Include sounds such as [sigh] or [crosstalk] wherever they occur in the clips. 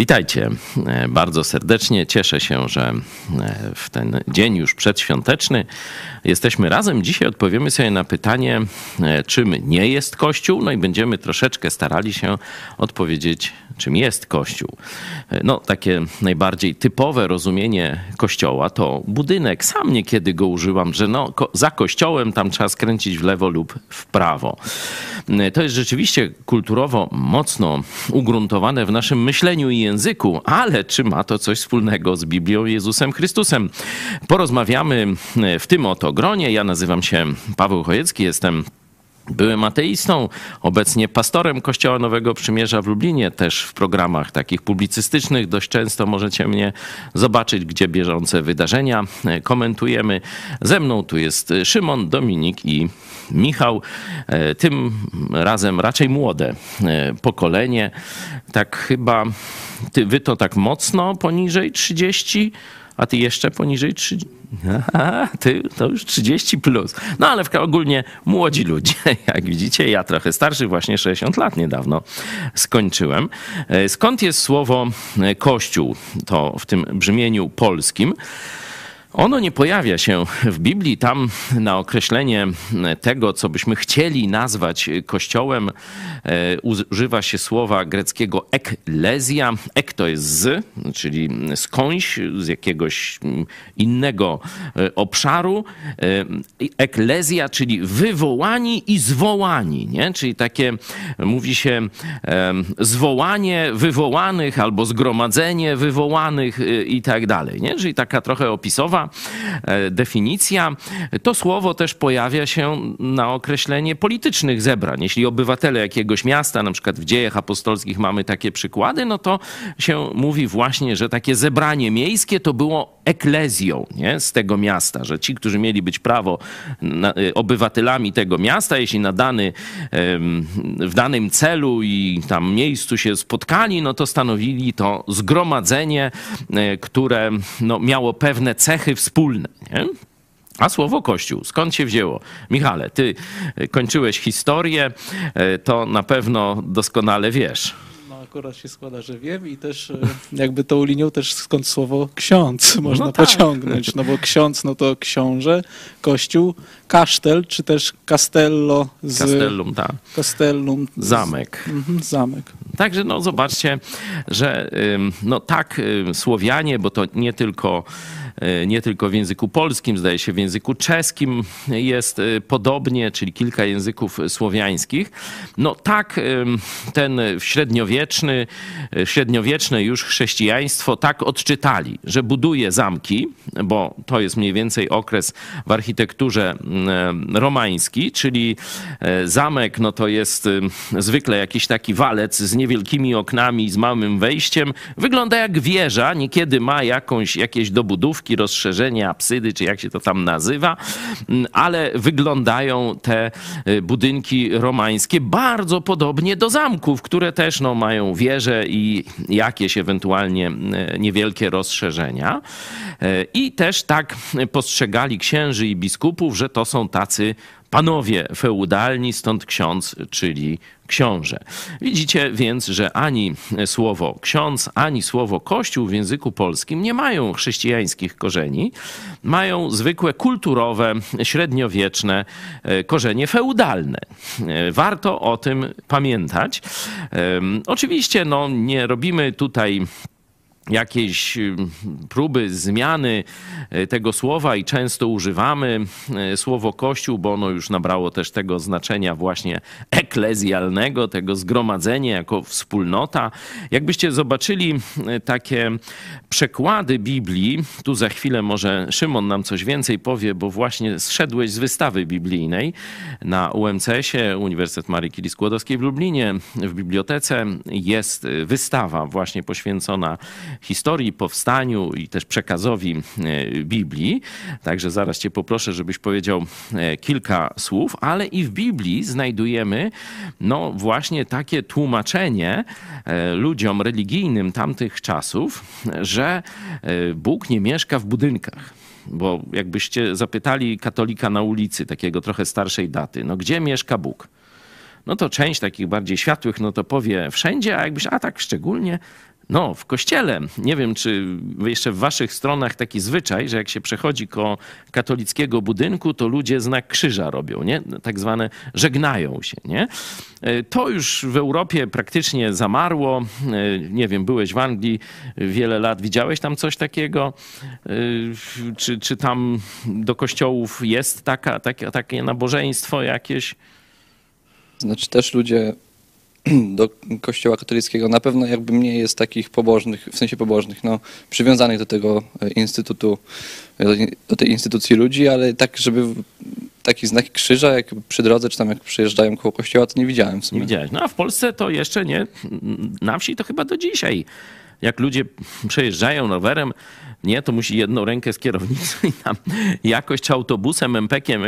Witajcie e, bardzo serdecznie. Cieszę się, że e, w ten dzień już przedświąteczny jesteśmy razem. Dzisiaj odpowiemy sobie na pytanie, e, czym nie jest Kościół, no i będziemy troszeczkę starali się odpowiedzieć, czym jest Kościół. No, takie najbardziej typowe rozumienie Kościoła to budynek. Sam niekiedy go używam, że no, za Kościołem tam trzeba skręcić w lewo lub w prawo. To jest rzeczywiście kulturowo mocno ugruntowane w naszym myśleniu i języku, ale czy ma to coś wspólnego z Biblią Jezusem Chrystusem? Porozmawiamy w tym oto gronie. Ja nazywam się Paweł Chojecki, jestem Byłem ateistą, obecnie pastorem Kościoła Nowego Przymierza w Lublinie, też w programach takich publicystycznych. Dość często możecie mnie zobaczyć, gdzie bieżące wydarzenia komentujemy. Ze mną tu jest Szymon, Dominik i Michał. E, tym razem raczej młode e, pokolenie. Tak chyba, ty, wy to tak mocno poniżej 30, a ty jeszcze poniżej 30. [laughs] Ty to już 30 plus. No ale ogólnie młodzi ludzie, [laughs] jak widzicie, ja trochę starszy, właśnie 60 lat niedawno skończyłem. E, skąd jest słowo kościół? To w tym brzmieniu polskim. Ono nie pojawia się w Biblii. Tam na określenie tego, co byśmy chcieli nazwać Kościołem, e, używa się słowa greckiego eklezja. Ek to jest z, czyli skądś, z jakiegoś innego e, obszaru. E, eklezja, czyli wywołani i zwołani, nie? czyli takie, mówi się, zwołanie wywołanych albo zgromadzenie wywołanych i tak dalej. Nie? Czyli taka trochę opisowa E, definicja. To słowo też pojawia się na określenie politycznych zebrań. Jeśli obywatele jakiegoś miasta, na przykład w dziejach apostolskich mamy takie przykłady, no to się mówi właśnie, że takie zebranie miejskie to było eklezją nie? z tego miasta, że ci, którzy mieli być prawo e, obywatelami tego miasta, jeśli na dany, w danym celu i tam miejscu się spotkali, no to stanowili to zgromadzenie, e, które no, miało pewne cechy cechy wspólne. Nie? A słowo Kościół, skąd się wzięło? Michale, ty kończyłeś historię, e, to na pewno doskonale wiesz No akurat się składa, że wiem i też e, jakby tą linią też skąd słowo ksiądz [laughs] można no tak. pociągnąć, no bo ksiądz no to książę, kościół, kasztel, czy też castello z... Castellum, tak. Castellum. Z, zamek. Mhm, zamek. Także no zobaczcie, że no tak Słowianie, bo to nie tylko E, nie tylko w języku polskim, zdaje się w języku czeskim jest e, podobnie, czyli kilka języków słowiańskich. No tak e, ten średniowieczny, średniowieczne już chrześcijaństwo tak odczytali, że buduje zamki, bo to jest mniej więcej okres w architekturze romański, czyli zamek no to jest zwykle jakiś taki walec z niewielkimi oknami, z małym wejściem. Wygląda jak wieża, niekiedy ma jakąś, jakieś dobudówki, rozszerzenie, apsydy, czy jak się to tam nazywa, mm, ale wyglądają te y, budynki romańskie bardzo podobnie do zamków, które też no, mają wieże i jakieś ewentualnie y, niewielkie rozszerzenia. Y, I też tak postrzegali księży i biskupów, że to są tacy panowie feudalni, stąd ksiądz, czyli książę. Widzicie więc, że ani słowo ksiądz, ani słowo kościół w języku polskim nie mają chrześcijańskich korzeni, mają zwykłe kulturowe, średniowieczne e, korzenie feudalne. E, warto o tym pamiętać. Oczywiście no, nie robimy tutaj jakiejś y, próby zmiany y, tego słowa i często używamy y, słowo kościół, bo ono już nabrało też tego znaczenia właśnie eklezjalnego, tego zgromadzenia jako wspólnota. Jakbyście zobaczyli takie przekłady Biblii, tu za chwilę może Szymon nam coś więcej powie, bo właśnie zszedłeś z wystawy biblijnej na UMCS-ie, Uniwersytet Marii Curie Skłodowskiej w Lublinie, w bibliotece jest wystawa właśnie poświęcona historii, powstaniu i też przekazowi e, Biblii. Także zaraz Cię poproszę, żebyś powiedział e, kilka słów, ale i w Biblii znajdujemy no właśnie takie tłumaczenie e, ludziom religijnym tamtych czasów, że Bóg nie mieszka w budynkach. Bo jakbyście zapytali katolika na ulicy, takiego trochę starszej daty, no gdzie mieszka Bóg? no to część takich bardziej światłych, no to powie wszędzie, a jakbyś, a tak szczególnie, No, w kościele. Nie wiem, czy jeszcze w waszych stronach taki zwyczaj, że jak się przechodzi ko katolickiego budynku, to ludzie znak krzyża robią, nie? Tak zwane żegnają się, nie? E, to już w Europie praktycznie zamarło. E, nie wiem, byłeś w Anglii wiele lat, widziałeś tam coś takiego? E, czy, czy tam do kościołów jest taka, takie, takie nabożeństwo jakieś? Znaczy też ludzie [clears throat] do kościoła katolickiego na pewno jakby mniej jest takich pobożnych, w sensie pobożnych, no, przywiązanych do tego instytutu, do tej instytucji ludzi, ale tak, żeby taki znak krzyża, jak przy drodze, czy tam jak przejeżdżają koło kościoła, to nie widziałem w sumie. Nie widziałeś. No a w Polsce to jeszcze nie. Na wsi to chyba do dzisiaj. Jak ludzie [laughs] przejeżdżają rowerem, nie, to musi jedną rękę z kierownicy i tam jakoś, autobusem, empekiem,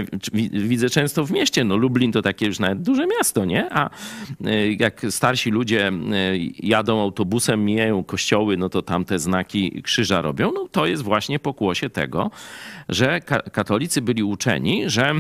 widzę często w mieście, no Lublin to takie już nawet duże miasto, nie? A y, jak starsi ludzie y, jadą autobusem, mijają kościoły, no to tam te znaki krzyża robią, no to jest właśnie pokłosie tego, że katolicy byli uczeni, że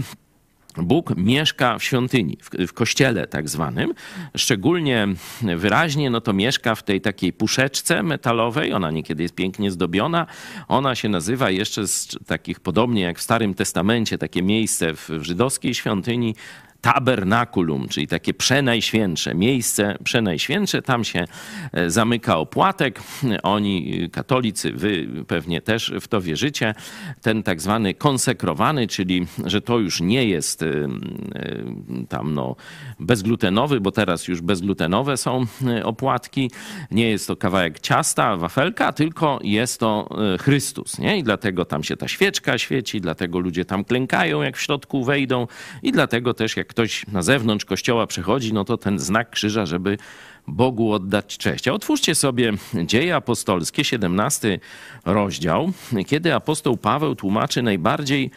Bóg mieszka w świątyni, w, kościele tak zwanym. Szczególnie wyraźnie no to mieszka w tej takiej puszeczce metalowej. Ona niekiedy jest pięknie zdobiona. Ona się nazywa jeszcze z takich, podobnie jak w Starym Testamencie, takie miejsce w, w żydowskiej świątyni tabernakulum, czyli takie przenajświętsze, miejsce przenajświętsze. Tam się e, zamyka opłatek. Oni, katolicy, wy pewnie też w to wierzycie. Ten tak zwany konsekrowany, czyli że to już nie jest e, e, tam no bezglutenowy, bo teraz już bezglutenowe są opłatki. Nie jest to kawałek ciasta, wafelka, tylko jest to Chrystus. Nie? I dlatego tam się ta świeczka świeci, dlatego ludzie tam klękają, jak w środku wejdą i dlatego też jak ktoś na zewnątrz kościoła przechodzi, no to ten znak krzyża, żeby Bogu oddać cześć. A otwórzcie sobie Dzieje Apostolskie, 17 rozdział, kiedy apostoł Paweł tłumaczy najbardziej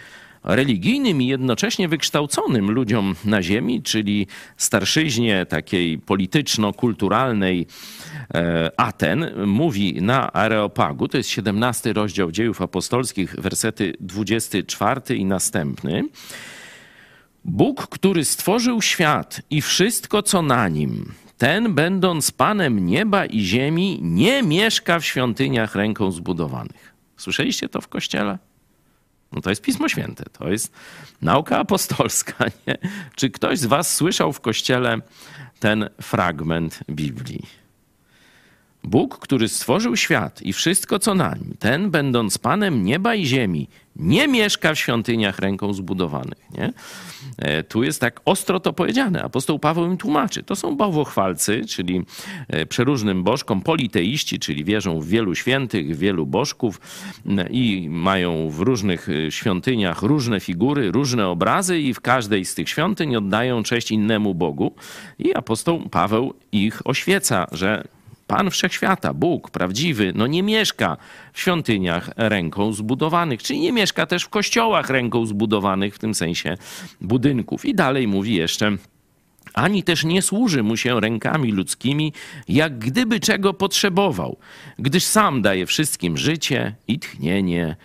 religijnym i jednocześnie wykształconym ludziom na ziemi, czyli starszyźnie takiej polityczno-kulturalnej e, Aten, mówi na Areopagu, to jest 17 rozdział dziejów apostolskich, wersety 24 i następny. Bóg, który stworzył świat i wszystko, co na nim, ten, będąc Panem nieba i ziemi, nie mieszka w świątyniach ręką zbudowanych. Słyszeliście to w kościele? No to jest Pismo Święte, to jest nauka apostolska. Nie? Czy ktoś z Was słyszał w kościele ten fragment Biblii? Bóg, który stworzył świat i wszystko, co na nim, ten, będąc Panem nieba i ziemi, nie mieszka w świątyniach ręką zbudowanych. Nie? E, tu jest tak ostro to powiedziane. Apostoł Paweł im tłumaczy. To są bałwochwalcy, czyli e, przeróżnym bożkom, politeiści, czyli wierzą w wielu świętych, wielu bożków i mają w różnych e, świątyniach różne figury, różne obrazy i w każdej z tych świątyń oddają cześć innemu Bogu. I apostoł Paweł ich oświeca, że Pan Wszechświata, Bóg prawdziwy, no nie mieszka w świątyniach ręką zbudowanych, czyli nie mieszka też w kościołach ręką zbudowanych, w tym sensie budynków. I dalej mówi jeszcze, ani też nie służy mu się rękami ludzkimi, jak gdyby czego potrzebował, gdyż sam daje wszystkim życie i tchnienie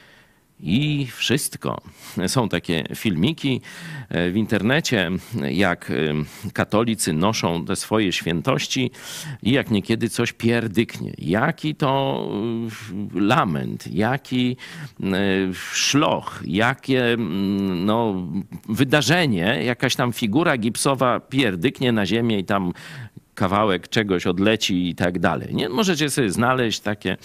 i wszystko. Są takie filmiki e, w internecie, jak e, katolicy noszą te swoje świętości i jak niekiedy coś pierdyknie. Jaki to e, lament, jaki szloch, jakie mm, no, wydarzenie, jakaś tam figura gipsowa pierdyknie na ziemię i tam kawałek czegoś odleci i tak dalej. Nie? Możecie sobie znaleźć takie,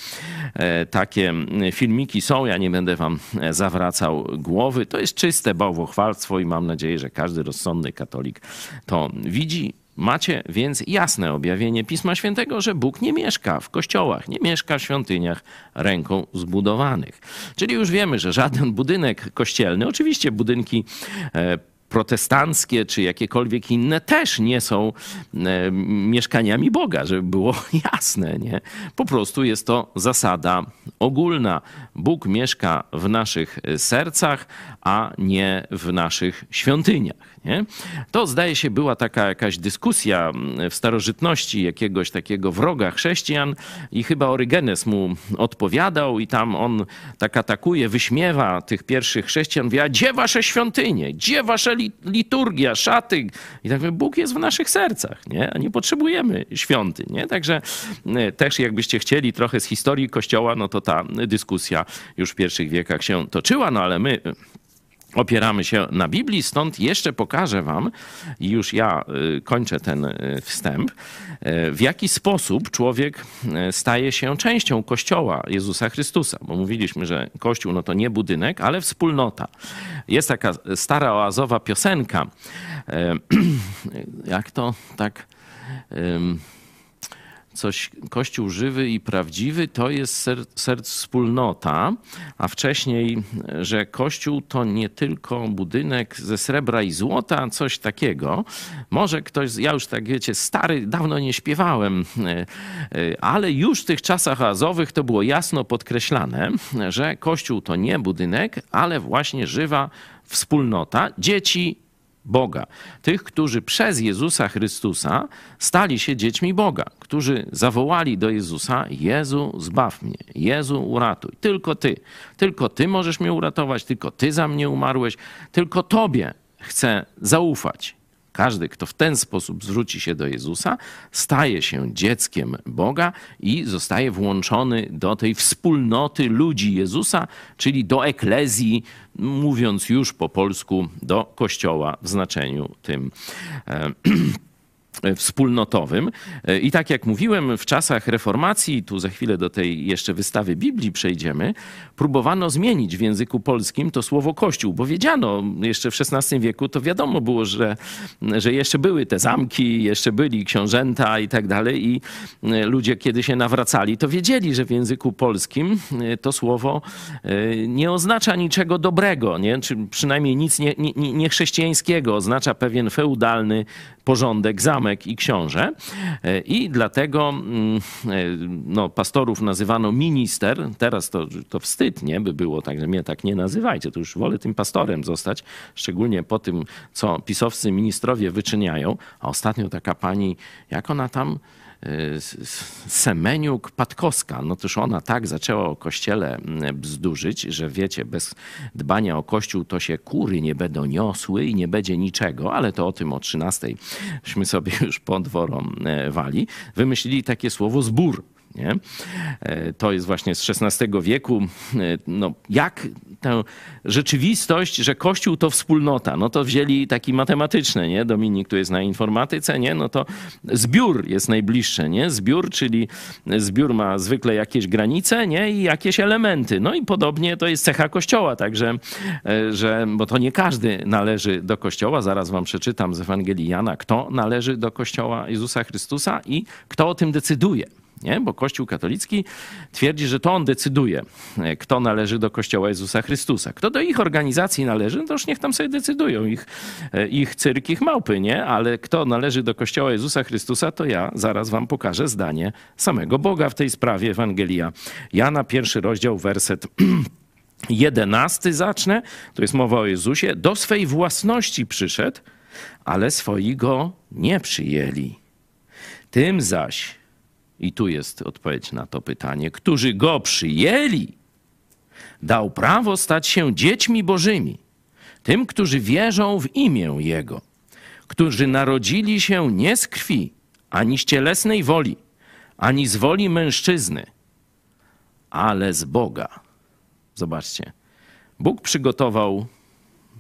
e, takie filmiki są, ja nie będę wam e, zawracał głowy. To jest czyste bałwochwalstwo i mam nadzieję, że każdy rozsądny katolik to widzi. Macie więc jasne objawienie Pisma Świętego, że Bóg nie mieszka w kościołach, nie mieszka w świątyniach ręką zbudowanych. Czyli już wiemy, że żaden budynek kościelny, oczywiście budynki e, protestanckie czy jakiekolwiek inne też nie są e, mieszkaniami Boga, żeby było [laughs] jasne. Nie? Po prostu jest to zasada ogólna. Bóg mieszka w naszych sercach, a nie w naszych świątyniach. Nie? To zdaje się była taka jakaś dyskusja w starożytności jakiegoś takiego wroga chrześcijan i chyba Orygenes mu odpowiadał i tam on tak atakuje, wyśmiewa tych pierwszych chrześcijan, mówi, a gdzie wasze świątynie, gdzie wasze liturgia, szaty. I tak Bóg jest w naszych sercach, nie? A nie potrzebujemy świątyń, nie? Także e, też jakbyście chcieli trochę z historii Kościoła, no to ta dyskusja już w pierwszych wiekach się toczyła, no ale my opieramy się na Biblii, stąd jeszcze pokażę Wam, i już ja y, kończę ten y, wstęp, y, w jaki sposób człowiek staje się częścią Kościoła Jezusa Chrystusa. Bo mówiliśmy, że Kościół no to nie budynek, ale wspólnota. Jest taka stara oazowa piosenka. [clears throat] Jak to tak coś, Kościół żywy i prawdziwy to jest ser, serc wspólnota, a wcześniej, że Kościół to nie tylko budynek ze srebra i złota, coś takiego. Może ktoś, ja już tak wiecie, stary, dawno nie śpiewałem, e, e, ale już w tych czasach azowych to było jasno podkreślane, że Kościół to nie budynek, ale właśnie żywa wspólnota dzieci Boga. Tych, którzy przez Jezusa Chrystusa stali się dziećmi Boga, którzy zawołali do Jezusa: Jezu, zbaw mnie, Jezu, uratuj. Tylko Ty, tylko Ty możesz mnie uratować, tylko Ty za mnie umarłeś, tylko Tobie chcę zaufać. Każdy, kto w ten sposób zwróci się do Jezusa, staje się dzieckiem Boga i zostaje włączony do tej wspólnoty ludzi Jezusa, czyli do eklezji, mówiąc już po polsku, do kościoła w znaczeniu tym. [clears throat] E, wspólnotowym. I tak jak mówiłem, w czasach reformacji, tu za chwilę do tej jeszcze wystawy Biblii przejdziemy, próbowano zmienić w języku polskim to słowo Kościół, bo wiedziano jeszcze w XVI wieku, to wiadomo było, że, że jeszcze były te zamki, jeszcze byli książęta i tak dalej i ludzie, kiedy się nawracali, to wiedzieli, że w języku polskim to słowo e, nie oznacza niczego dobrego, nie? czy przynajmniej nic niechrześcijańskiego, nie, nie oznacza pewien feudalny porządek, zamek i książę. E, I dlatego mm, e, no, pastorów nazywano minister. Teraz to, to wstyd, nie? By było tak, że mnie tak nie nazywajcie. To już wolę tym pastorem zostać, szczególnie po tym, co pisowscy ministrowie wyczyniają. A ostatnio taka pani, jak ona tam Semeniuk Patkowska, no toż ona tak zaczęła o kościele bzdurzyć, że wiecie, bez dbania o kościół to się kury nie będą niosły i nie będzie niczego, ale to o tym o 13 śmy sobie już po dworom e, wali. Wymyślili takie słowo zbór. Nie? E, to jest właśnie z XVI wieku. E, no, jak tę rzeczywistość, że Kościół to wspólnota, no to wzięli taki matematyczny, nie? Dominik tu jest na informatyce, nie? No to zbiór jest najbliższy, nie? Zbiór, czyli zbiór ma zwykle jakieś granice, nie? I jakieś elementy. No i podobnie to jest cecha Kościoła, także, e, że, bo to nie każdy należy do Kościoła. Zaraz wam przeczytam z Ewangelii Jana, kto należy do Kościoła Jezusa Chrystusa i kto o tym decyduje nie? bo Kościół katolicki twierdzi, że to on decyduje, e, kto należy do Kościoła Jezusa Chrystusa. Kto do ich organizacji należy, no to już niech tam sobie decydują, ich, e, ich cyrk, ich małpy, nie? Ale kto należy do Kościoła Jezusa Chrystusa, to ja zaraz wam pokażę zdanie samego Boga w tej sprawie. Ewangelia Jana, pierwszy rozdział, werset [clears throat] jedenasty zacznę. To jest mowa o Jezusie. Do swej własności przyszedł, ale swoi go nie przyjęli. Tym zaś, i tu jest odpowiedź na to pytanie, którzy go przyjęli, dał prawo stać się dziećmi bożymi, tym, którzy wierzą w imię Jego, którzy narodzili się nie z krwi, ani z cielesnej woli, ani z woli mężczyzny, ale z Boga. Zobaczcie, Bóg przygotował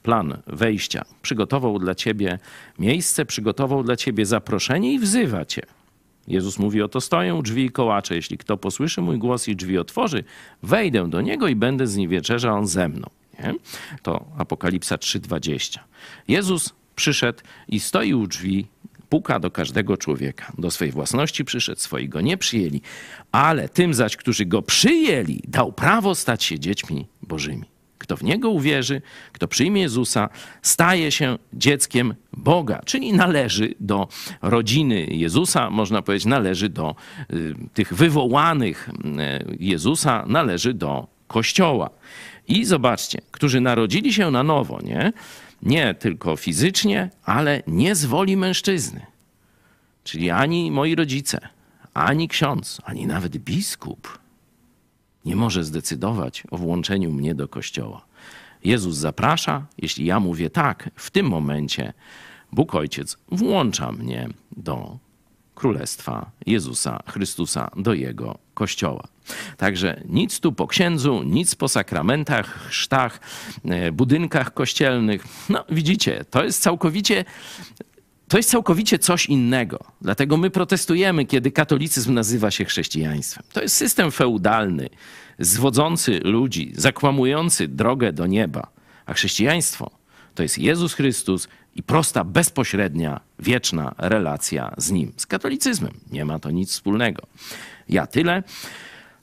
plan wejścia, przygotował dla ciebie miejsce, przygotował dla ciebie zaproszenie i wzywa cię. Jezus mówi, oto stoją drzwi i kołacze. Jeśli kto posłyszy mój głos i drzwi otworzy, wejdę do niego i będę z nim wieczerzał, on ze mną. Nie? To Apokalipsa 3,20. Jezus przyszedł i stoi u drzwi, puka do każdego człowieka. Do swojej własności przyszedł, swoi go nie przyjęli, ale tym zaś, którzy go przyjęli, dał prawo stać się dziećmi bożymi. Kto w Niego uwierzy, kto przyjmie Jezusa, staje się dzieckiem Boga, czyli należy do rodziny Jezusa, można powiedzieć, należy do y, tych wywołanych y, Jezusa, należy do Kościoła. I zobaczcie, którzy narodzili się na nowo, nie? Nie tylko fizycznie, ale nie z woli mężczyzny. Czyli ani moi rodzice, ani ksiądz, ani nawet biskup nie może zdecydować o włączeniu mnie do kościoła. Jezus zaprasza, jeśli ja mówię tak, w tym momencie Bóg Ojciec włącza mnie do Królestwa Jezusa Chrystusa, do Jego Kościoła. Także nic tu po księdzu, nic po sakramentach, chrztach, e, budynkach kościelnych. No widzicie, to jest całkowicie to jest całkowicie coś innego. Dlatego my protestujemy, kiedy katolicyzm nazywa się chrześcijaństwem. To jest system feudalny, zwodzący ludzi, zakłamujący drogę do nieba. A chrześcijaństwo to jest Jezus Chrystus i prosta, bezpośrednia, wieczna relacja z Nim. Z katolicyzmem nie ma to nic wspólnego. Ja tyle.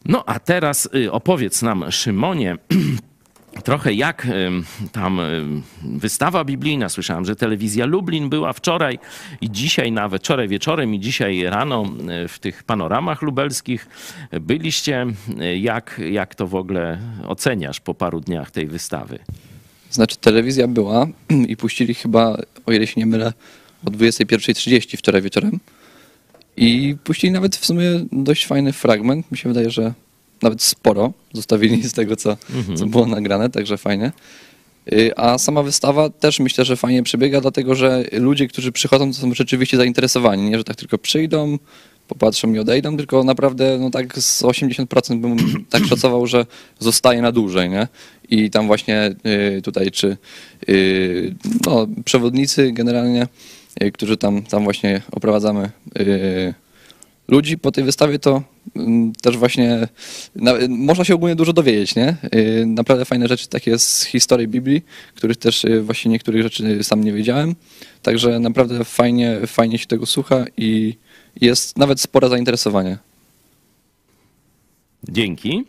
No a teraz y, opowiedz nam, Szymonie, [clears throat] trochę jak tam wystawa biblijna. Słyszałem, że telewizja Lublin była wczoraj i dzisiaj nawet, wczoraj wieczorem i dzisiaj rano w tych panoramach lubelskich byliście. Jak, jak to w ogóle oceniasz po paru dniach tej wystawy? Znaczy telewizja była [clears throat] i puścili chyba, o ile się nie mylę, o 21.30 wczoraj wieczorem. I puścili nawet w sumie dość fajny fragment. Mi się wydaje, że nawet sporo zostawili z tego, co, mhm. co było nagrane, także fajnie. Y, a sama wystawa też myślę, że fajnie przebiega, dlatego że ludzie, którzy przychodzą, to są rzeczywiście zainteresowani. Nie, że tak tylko przyjdą, popatrzą i odejdą, tylko naprawdę no tak z 80% bym [clears throat] tak szacował, że zostaje na dłużej, nie? I tam właśnie y, tutaj czy y, no, przewodnicy generalnie, którzy tam, tam właśnie oprowadzamy ludzi po tej wystawie, to mm, też właśnie można się ogólnie dużo dowiedzieć, nie? Naprawdę fajne rzeczy takie z historii Biblii, których też właśnie niektórych rzeczy sam nie wiedziałem. Także naprawdę fajnie, fajnie się tego słucha i jest nawet spore zainteresowanie. Dzięki.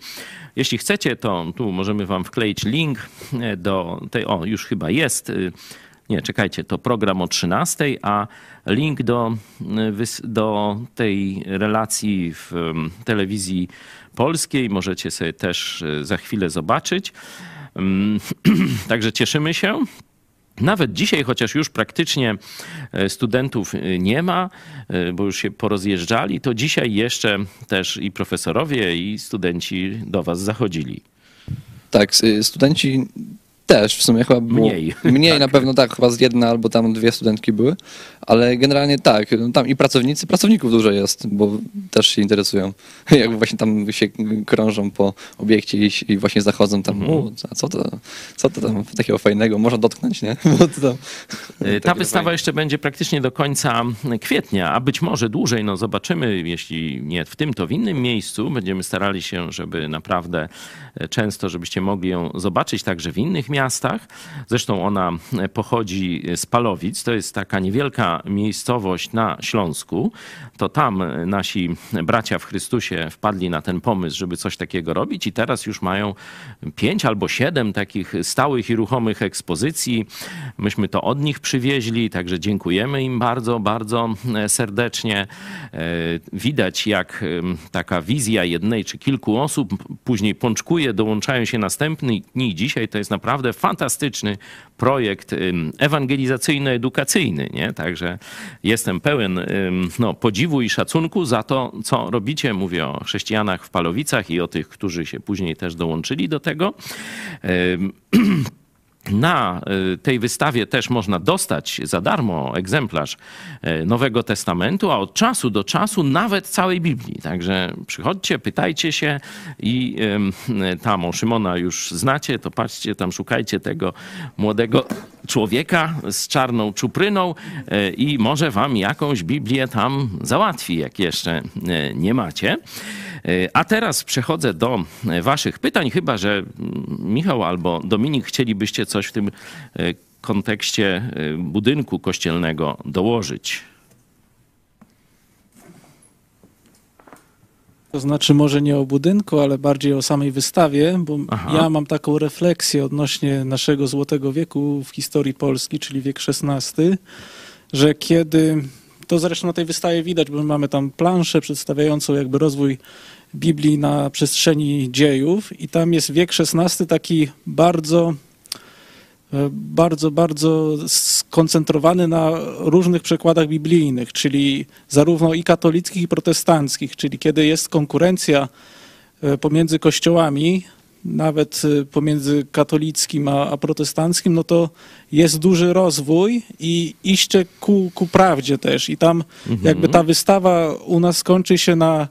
Jeśli chcecie, to tu możemy Wam wkleić link do tej. O, już chyba jest. Nie, czekajcie, to program o 13, a link do, do tej relacji w telewizji polskiej możecie sobie też za chwilę zobaczyć. [clears throat] Także cieszymy się. Nawet dzisiaj, chociaż już praktycznie e, studentów e, nie ma, e, bo już się porozjeżdżali, to dzisiaj jeszcze też i profesorowie, i studenci do Was zachodzili. Tak, studenci też w sumie chyba było mniej. [laughs] Mniej tak. na pewno tak, chyba z jedna albo tam dwie studentki były, ale generalnie tak, no tam i pracownicy, pracowników dużo jest, bo też się interesują, [laughs] jak właśnie tam się krążą po obiekcie i, i właśnie zachodzą tam, mhm. a co to, co to tam takiego fajnego, można dotknąć, nie? [laughs] Tam, y, Ta wystawa fajne. jeszcze będzie praktycznie do końca kwietnia, a być może dłużej, no zobaczymy, jeśli nie w tym, to w innym miejscu. Będziemy starali się, żeby naprawdę e, często, żebyście mogli ją zobaczyć także w innych miastach. Zresztą ona pochodzi z Palowic. To jest taka niewielka miejscowość na Śląsku. To tam nasi bracia w Chrystusie wpadli na ten pomysł, żeby coś takiego robić i teraz już mają pięć albo siedem takich stałych i ruchomych ekspozycji. Myśmy to od nich przywieźli, także dziękujemy im bardzo, bardzo serdecznie. E, widać, jak taka wizja jednej czy kilku osób później pączkuje, dołączają się następni dni. Dzisiaj to jest naprawdę fantastyczny projekt ewangelizacyjno-edukacyjny, nie? Także jestem pełen no, podziwu i szacunku za to, co robicie. Mówię o chrześcijanach w Palowicach i o tych, którzy się później też dołączyli do tego. [clears throat] Na y, tej wystawie też można dostać za darmo egzemplarz y, Nowego Testamentu, a od czasu do czasu nawet całej Biblii. Także przychodźcie, pytajcie się i tam o Szymona już znacie, to patrzcie, tam szukajcie tego młodego człowieka z czarną czupryną y, i może wam jakąś Biblię tam załatwi, jak jeszcze nie macie. A teraz przechodzę do Waszych pytań, chyba że Michał albo Dominik chcielibyście coś w tym e, kontekście e, budynku kościelnego dołożyć. To znaczy może nie o budynku, ale bardziej o samej wystawie, bo Aha. ja mam taką refleksję odnośnie naszego złotego wieku w historii Polski, czyli wiek XVI, że kiedy to zresztą na tej wystawie widać, bo mamy tam planszę przedstawiającą jakby rozwój Biblii na przestrzeni dziejów i tam jest wiek XVI taki bardzo e, bardzo, bardzo skoncentrowany na różnych przekładach biblijnych, czyli zarówno i katolickich, i protestanckich, czyli kiedy jest konkurencja e, pomiędzy kościołami, nawet y, pomiędzy katolickim a, a protestanckim, no to jest duży rozwój i iście ku, ku prawdzie też. I tam jakby ta wystawa u nas kończy się na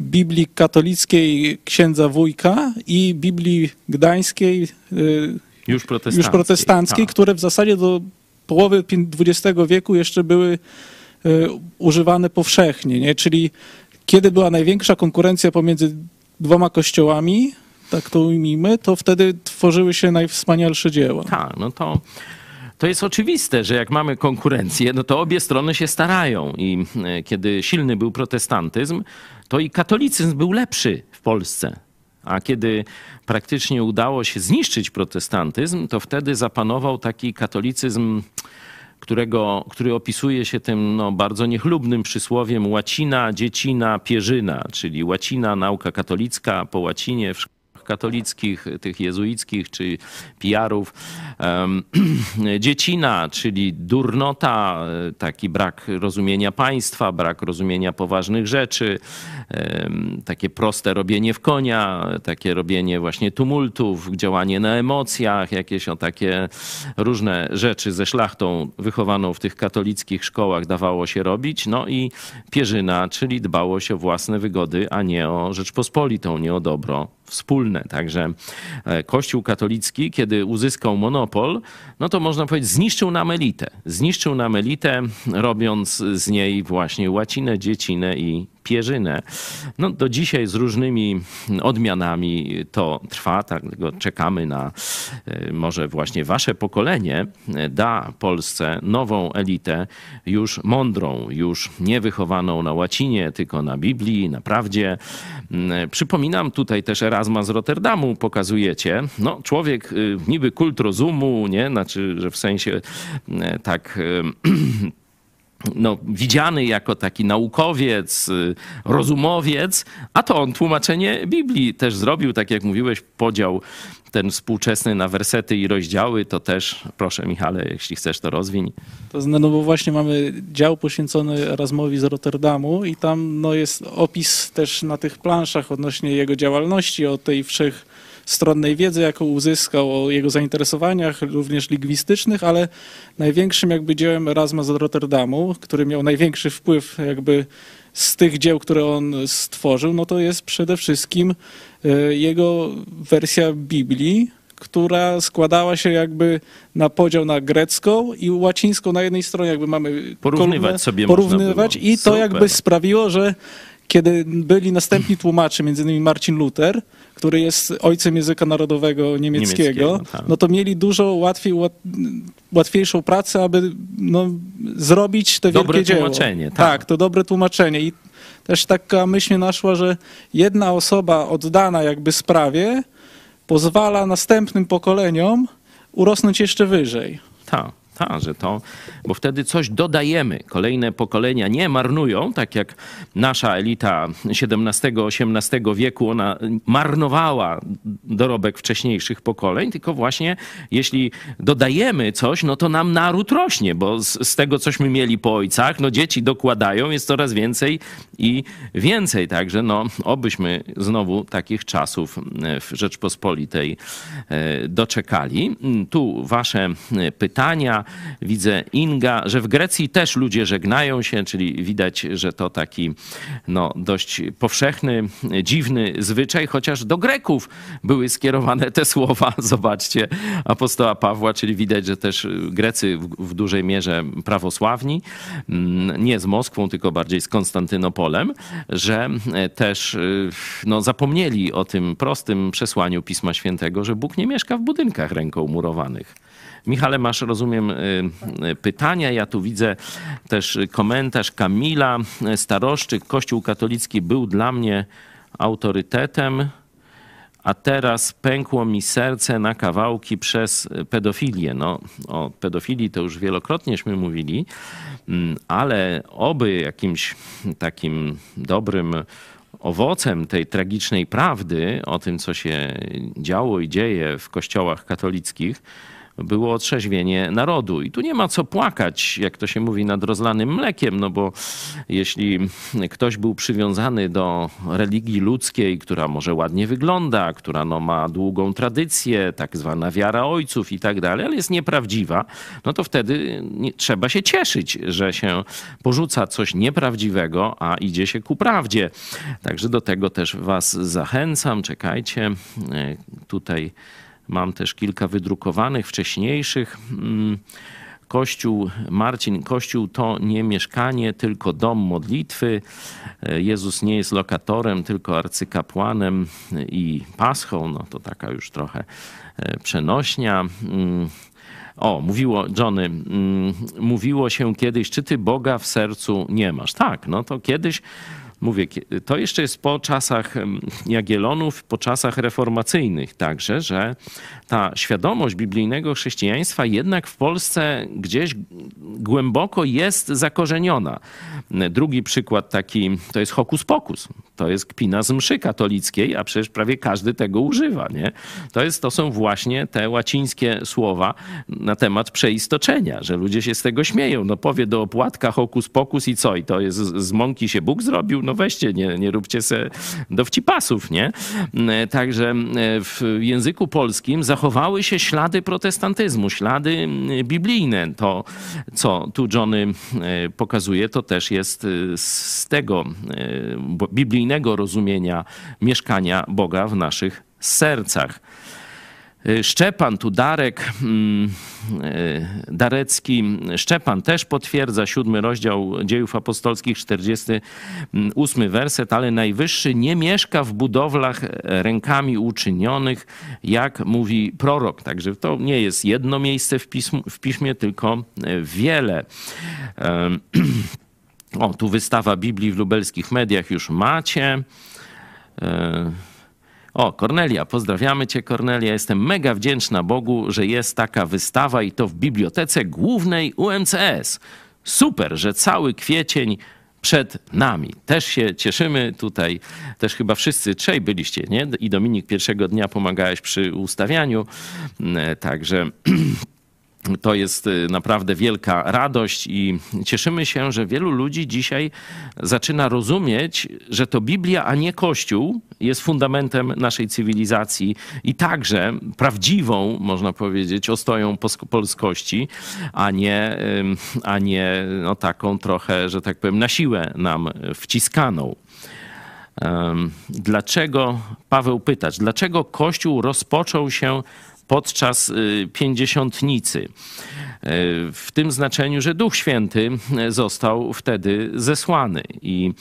Biblii katolickiej księdza Wójka i Biblii gdańskiej y, Już protestanckiej. już protestanckiej, Tak. które w zasadzie do połowy XX wieku jeszcze były e, używane powszechnie, nie? Czyli kiedy była największa konkurencja pomiędzy dwoma kościołami, tak to ujmijmy, to wtedy tworzyły się najwspanialsze dzieła. Tak, no to, to jest oczywiste, że jak mamy konkurencję, no to obie strony się starają. I e, kiedy silny był protestantyzm, to i katolicyzm był lepszy w Polsce. A kiedy praktycznie udało się zniszczyć protestantyzm, to wtedy zapanował taki katolicyzm, którego, który opisuje się tym no, bardzo niechlubnym przysłowiem łacina, dziecina, pierzyna, czyli łacina, nauka katolicka po łacinie w katolickich, tych jezuickich czy. Em, [clears throat] Dziecina, czyli durnota, e, taki brak rozumienia państwa, brak rozumienia poważnych rzeczy, takie proste robienie w konia, takie robienie właśnie tumultów, działanie na emocjach, jakieś o takie różne rzeczy ze szlachtą wychowaną w tych katolickich szkołach dawało się robić. No i pierzyna, czyli dbałość o własne wygody, a nie o Rzeczpospolitą, nie o dobro wspólne. Także e, Kościół katolicki, kiedy uzyskał monopol, no to można powiedzieć, zniszczył nam elitę. Zniszczył nam elitę, robiąc z niej właśnie łacinę, dziecinę i pierzynę. No do dzisiaj z różnymi odmianami to trwa, dlatego czekamy na e, może właśnie wasze pokolenie e, da Polsce nową elitę, już mądrą, już nie wychowaną na łacinie, tylko na Biblii, na prawdzie. Mm, Przypominam tutaj też Erasma z Rotterdamu pokazujecie. No człowiek y, niby kult rozumu, nie? Znaczy, że w sensie e, tak e, [clears throat] no, widziany jako taki naukowiec, y, rozumowiec, a to on tłumaczenie Biblii też zrobił, tak jak mówiłeś, podział ten współczesny na wersety i rozdziały, to też, proszę Michale, jeśli chcesz to rozwiń. To zna- no bo właśnie mamy dział poświęcony Erasmowi z Rotterdamu i tam no, jest opis też na tych planszach odnośnie jego działalności, o tej wszechstronnej wiedzy, jaką uzyskał, o jego zainteresowaniach, również lingwistycznych, ale największym jakby dziełem Erasma z Rotterdamu, który miał największy wpływ jakby z tych dzieł, które on stworzył, no to jest przede wszystkim e, jego wersja Biblii, która składała się jakby na podział na grecką i łacińską na jednej stronie, jakby mamy Porównywać kolumnę, sobie porównywać i to Super. jakby sprawiło, że kiedy byli następni tłumacze, między innymi Marcin Luther, który jest ojcem języka narodowego niemieckiego, Niemieckiego, tak. no to mieli dużo łatwiej, łat, łatwiejszą pracę, aby no, zrobić te Dobre wielkie dzieło. tłumaczenie, tak. tak, to dobre tłumaczenie i też taka myśl mnie naszła, że jedna osoba oddana jakby sprawie pozwala następnym pokoleniom urosnąć jeszcze wyżej. Tak, tak, że to, bo wtedy coś dodajemy. Kolejne pokolenia nie marnują, tak jak nasza elita XVII-XVIII wieku, ona marnowała dorobek wcześniejszych pokoleń, tylko właśnie jeśli dodajemy coś, no to nam naród rośnie, bo z, z tego, cośmy mieli po ojcach, no dzieci dokładają, jest coraz więcej i więcej. Także no, obyśmy znowu takich czasów e, w Rzeczpospolitej e, doczekali. Tu wasze e, pytania. Widzę Inga, że w Grecji też ludzie żegnają się, czyli widać, że to taki no, dość powszechny, dziwny zwyczaj, chociaż do Greków były skierowane te słowa. [laughs] Zobaczcie, apostoła Pawła, czyli widać, że też Grecy w, w dużej mierze prawosławni, mm, nie z Moskwą, tylko bardziej z Konstantynopolem, że e, też y, no, zapomnieli o tym prostym przesłaniu Pisma Świętego, że Bóg nie mieszka w budynkach ręką murowanych. Michale, masz, rozumiem, y, y, pytania. Ja tu widzę też komentarz Kamila Staroszczyk. Kościół katolicki był dla mnie autorytetem, a teraz pękło mi serce na kawałki przez pedofilię. No, o pedofilii to już wielokrotnieśmy mówili, mm, ale oby jakimś takim dobrym owocem tej tragicznej prawdy o tym, co się działo i dzieje w kościołach katolickich, było otrzeźwienie narodu. I tu nie ma co płakać, jak to się mówi, nad rozlanym mlekiem, no bo jeśli ktoś był przywiązany do religii ludzkiej, która może ładnie wygląda, która no ma długą tradycję, tak zwana wiara ojców i tak dalej, ale jest nieprawdziwa, no to wtedy nie, trzeba się cieszyć, że się porzuca coś nieprawdziwego, a idzie się ku prawdzie. Także do tego też was zachęcam. Czekajcie, e, tutaj Mam też kilka wydrukowanych, wcześniejszych. Mm, Kościół, Marcin, Kościół to nie mieszkanie, tylko dom modlitwy. Jezus nie jest lokatorem, tylko arcykapłanem i paschą. No to taka już trochę e, przenośnia. Mm, o, mówiło, Johnny, mm, mówiło się kiedyś, czy ty Boga w sercu nie masz? Tak, no to kiedyś mówię, to jeszcze jest po czasach Jagielonów, po czasach reformacyjnych także, że ta świadomość biblijnego chrześcijaństwa jednak w Polsce gdzieś głęboko jest zakorzeniona. Drugi przykład taki to jest hokus pokus. To jest kpina z mszy katolickiej, a przecież prawie każdy tego używa. Nie? To, jest, to są właśnie te łacińskie słowa na temat przeistoczenia, że ludzie się z tego śmieją. No powie do opłatka hokus pokus i co? I to jest z mąki się Bóg zrobił? No weźcie, nie, nie róbcie se dowcipasów, nie? Także w języku polskim zachowały się ślady protestantyzmu, ślady biblijne. To, co tu Johnny pokazuje, to też jest z tego biblijnego rozumienia mieszkania Boga w naszych sercach. Y, Szczepan, tu Darek mm, y, Darecki, Szczepan też potwierdza siódmy rozdział dziejów apostolskich, 48 werset, ale Najwyższy nie mieszka w budowlach rękami uczynionych, jak mówi prorok. Także to nie jest jedno miejsce w, pism, w piśmie, tylko wiele. [clears throat] O, tu wystawa Biblii w lubelskich mediach już macie. O, Kornelia, pozdrawiamy Cię, Kornelia. Jestem mega wdzięczna Bogu, że jest taka wystawa i to w bibliotece głównej UMCS. Super, że cały kwiecień przed nami. Też się cieszymy tutaj, też chyba wszyscy trzej byliście, nie? I Dominik pierwszego dnia pomagałeś przy ustawianiu, e, także [clears throat] to jest y, naprawdę wielka radość i cieszymy się, że wielu ludzi dzisiaj zaczyna rozumieć, że to Biblia, a nie Kościół jest fundamentem naszej cywilizacji i także prawdziwą, można powiedzieć, ostoją polskości, a nie, a nie no, taką trochę, że tak powiem, na siłę nam wciskaną. Dlaczego, Paweł pytać, dlaczego Kościół rozpoczął się podczas y, pięćdziesiątnicy. Y, w tym znaczeniu, że Duch Święty został wtedy zesłany i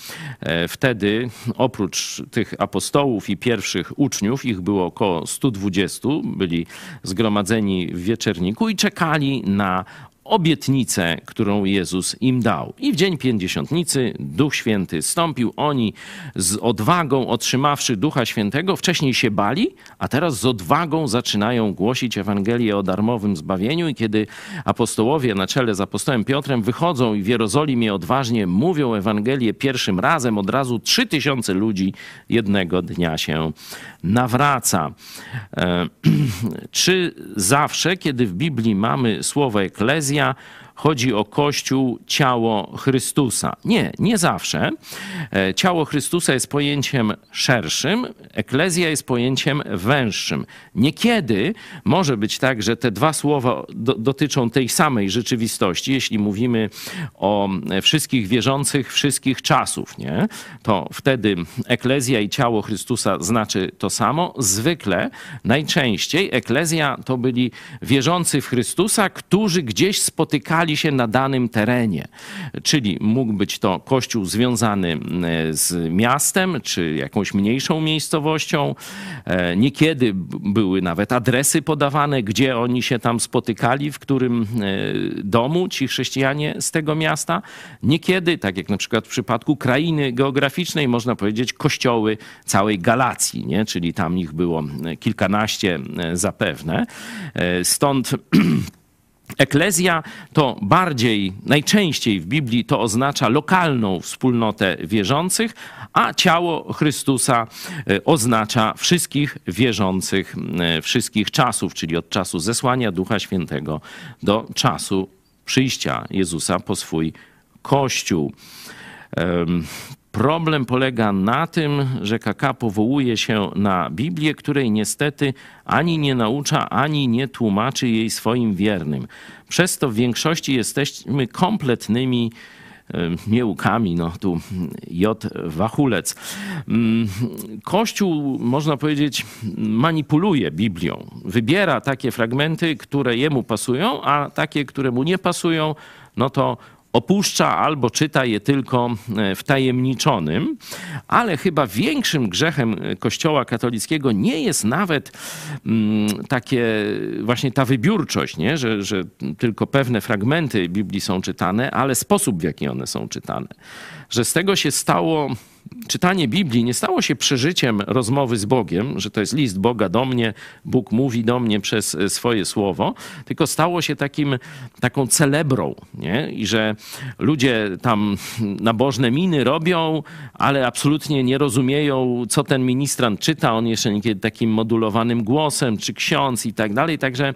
wtedy oprócz tych apostołów i pierwszych uczniów, ich było około 120, byli zgromadzeni w wieczerniku i czekali na obietnicę, którą Jezus im dał. I w dzień pięćdziesiątnicy Duch Święty stąpił. Oni z odwagą, otrzymawszy Ducha Świętego, wcześniej się bali, a teraz z odwagą zaczynają głosić Ewangelię o darmowym zbawieniu. I kiedy apostołowie na czele z apostołem Piotrem wychodzą i w Jerozolimie odważnie mówią Ewangelię pierwszym razem, od razu trzy tysiące ludzi jednego dnia się nawraca. E, [clears throat] czy zawsze, kiedy w Biblii mamy słowo eklezja, chodzi o Kościół, ciało Chrystusa. Nie, nie zawsze. E, ciało Chrystusa jest pojęciem szerszym, eklezja jest pojęciem węższym. Niekiedy może być tak, że te dwa słowa do, dotyczą tej samej rzeczywistości, jeśli mówimy o wszystkich wierzących wszystkich czasów, nie? to wtedy eklezja i ciało Chrystusa znaczy to samo. Zwykle, najczęściej eklezja to byli wierzący w Chrystusa, którzy gdzieś spotykali spotykali się na danym terenie. Czyli mógł być to kościół związany e, z miastem, czy jakąś mniejszą miejscowością. E, niekiedy były nawet adresy podawane, gdzie oni się tam spotykali, w którym e, domu ci chrześcijanie z tego miasta. Niekiedy, tak jak na przykład w przypadku krainy geograficznej, można powiedzieć kościoły całej Galacji, nie? czyli tam ich było kilkanaście zapewne. Stąd [clears throat] Eklezja to bardziej, najczęściej w Biblii to oznacza lokalną wspólnotę wierzących, a ciało Chrystusa e, oznacza wszystkich wierzących e, wszystkich czasów, czyli od czasu zesłania Ducha Świętego do czasu przyjścia Jezusa po swój Kościół. Problem polega na tym, że KK powołuje się na Biblię, której niestety ani nie naucza, ani nie tłumaczy jej swoim wiernym. Przez to w większości jesteśmy kompletnymi niełkami, no tu J. Wachulec. Mm, Kościół, można powiedzieć, manipuluje Biblią. Wybiera takie fragmenty, które jemu pasują, a takie, które mu nie pasują, no to opuszcza albo czyta je tylko e, wtajemniczonym, ale chyba większym grzechem e, Kościoła katolickiego nie jest nawet mm, takie właśnie ta wybiórczość, nie? Że, że tylko pewne fragmenty Biblii są czytane, ale sposób w jaki one są czytane. Że z tego się stało czytanie Biblii nie stało się przeżyciem rozmowy z Bogiem, że to jest list Boga do mnie, Bóg mówi do mnie przez e, swoje słowo, tylko stało się takim, taką celebrą, nie? I że ludzie tam nabożne miny robią, ale absolutnie nie rozumieją, co ten ministrant czyta, on jeszcze niekiedy takim modulowanym głosem, czy ksiądz i tak dalej, także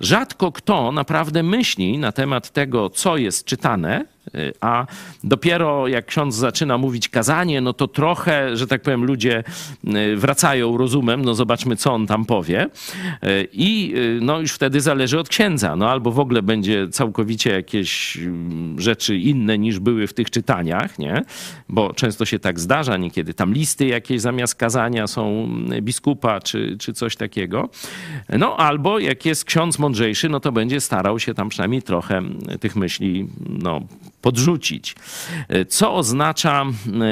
rzadko kto naprawdę myśli na temat tego, co jest czytane, a dopiero jak ksiądz zaczyna mówić kazanie, no to trochę, że tak powiem, ludzie y, wracają rozumem, no zobaczmy, co on tam powie. Y, I y, no już wtedy zależy od księdza. No albo w ogóle będzie całkowicie jakieś mm, rzeczy inne niż były w tych czytaniach, nie? Bo często się tak zdarza, niekiedy tam listy jakieś zamiast kazania są mm, biskupa czy, czy coś takiego. No albo jak jest ksiądz mądrzejszy, no to będzie starał się tam przynajmniej trochę mm, tych myśli, no podrzucić. Co oznacza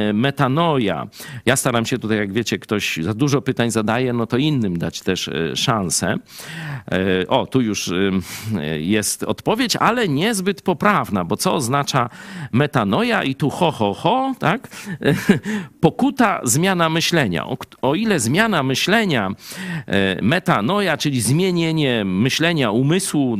e, metanoja? Ja staram się tutaj, jak wiecie, ktoś za dużo pytań zadaje, no to innym dać też e, szansę. E, o, tu już jest odpowiedź, ale niezbyt poprawna, bo co oznacza metanoja i tu ho, ho, ho, tak? [laughs] Pokuta, zmiana myślenia. O, o ile zmiana myślenia, metanoja, czyli zmienienie myślenia, umysłu,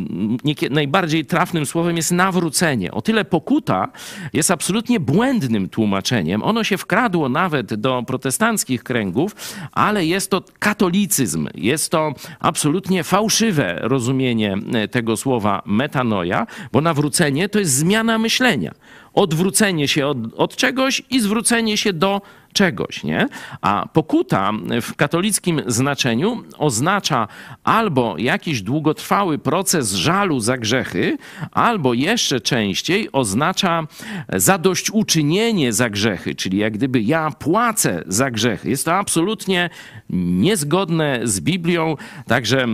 najbardziej trafnym słowem jest nawrócenie. O tyle pokuta pokuta jest absolutnie błędnym tłumaczeniem. Ono się wkradło nawet do protestanckich kręgów, ale jest to katolicyzm. Jest to absolutnie fałszywe rozumienie e, tego słowa metanoja, bo nawrócenie to jest zmiana myślenia odwrócenie się od, od, czegoś i zwrócenie się do czegoś, nie? A pokuta w katolickim znaczeniu oznacza albo jakiś długotrwały proces żalu za grzechy, albo jeszcze częściej oznacza zadośćuczynienie za grzechy, czyli jak gdyby ja płacę za grzechy. Jest to absolutnie niezgodne z Biblią, także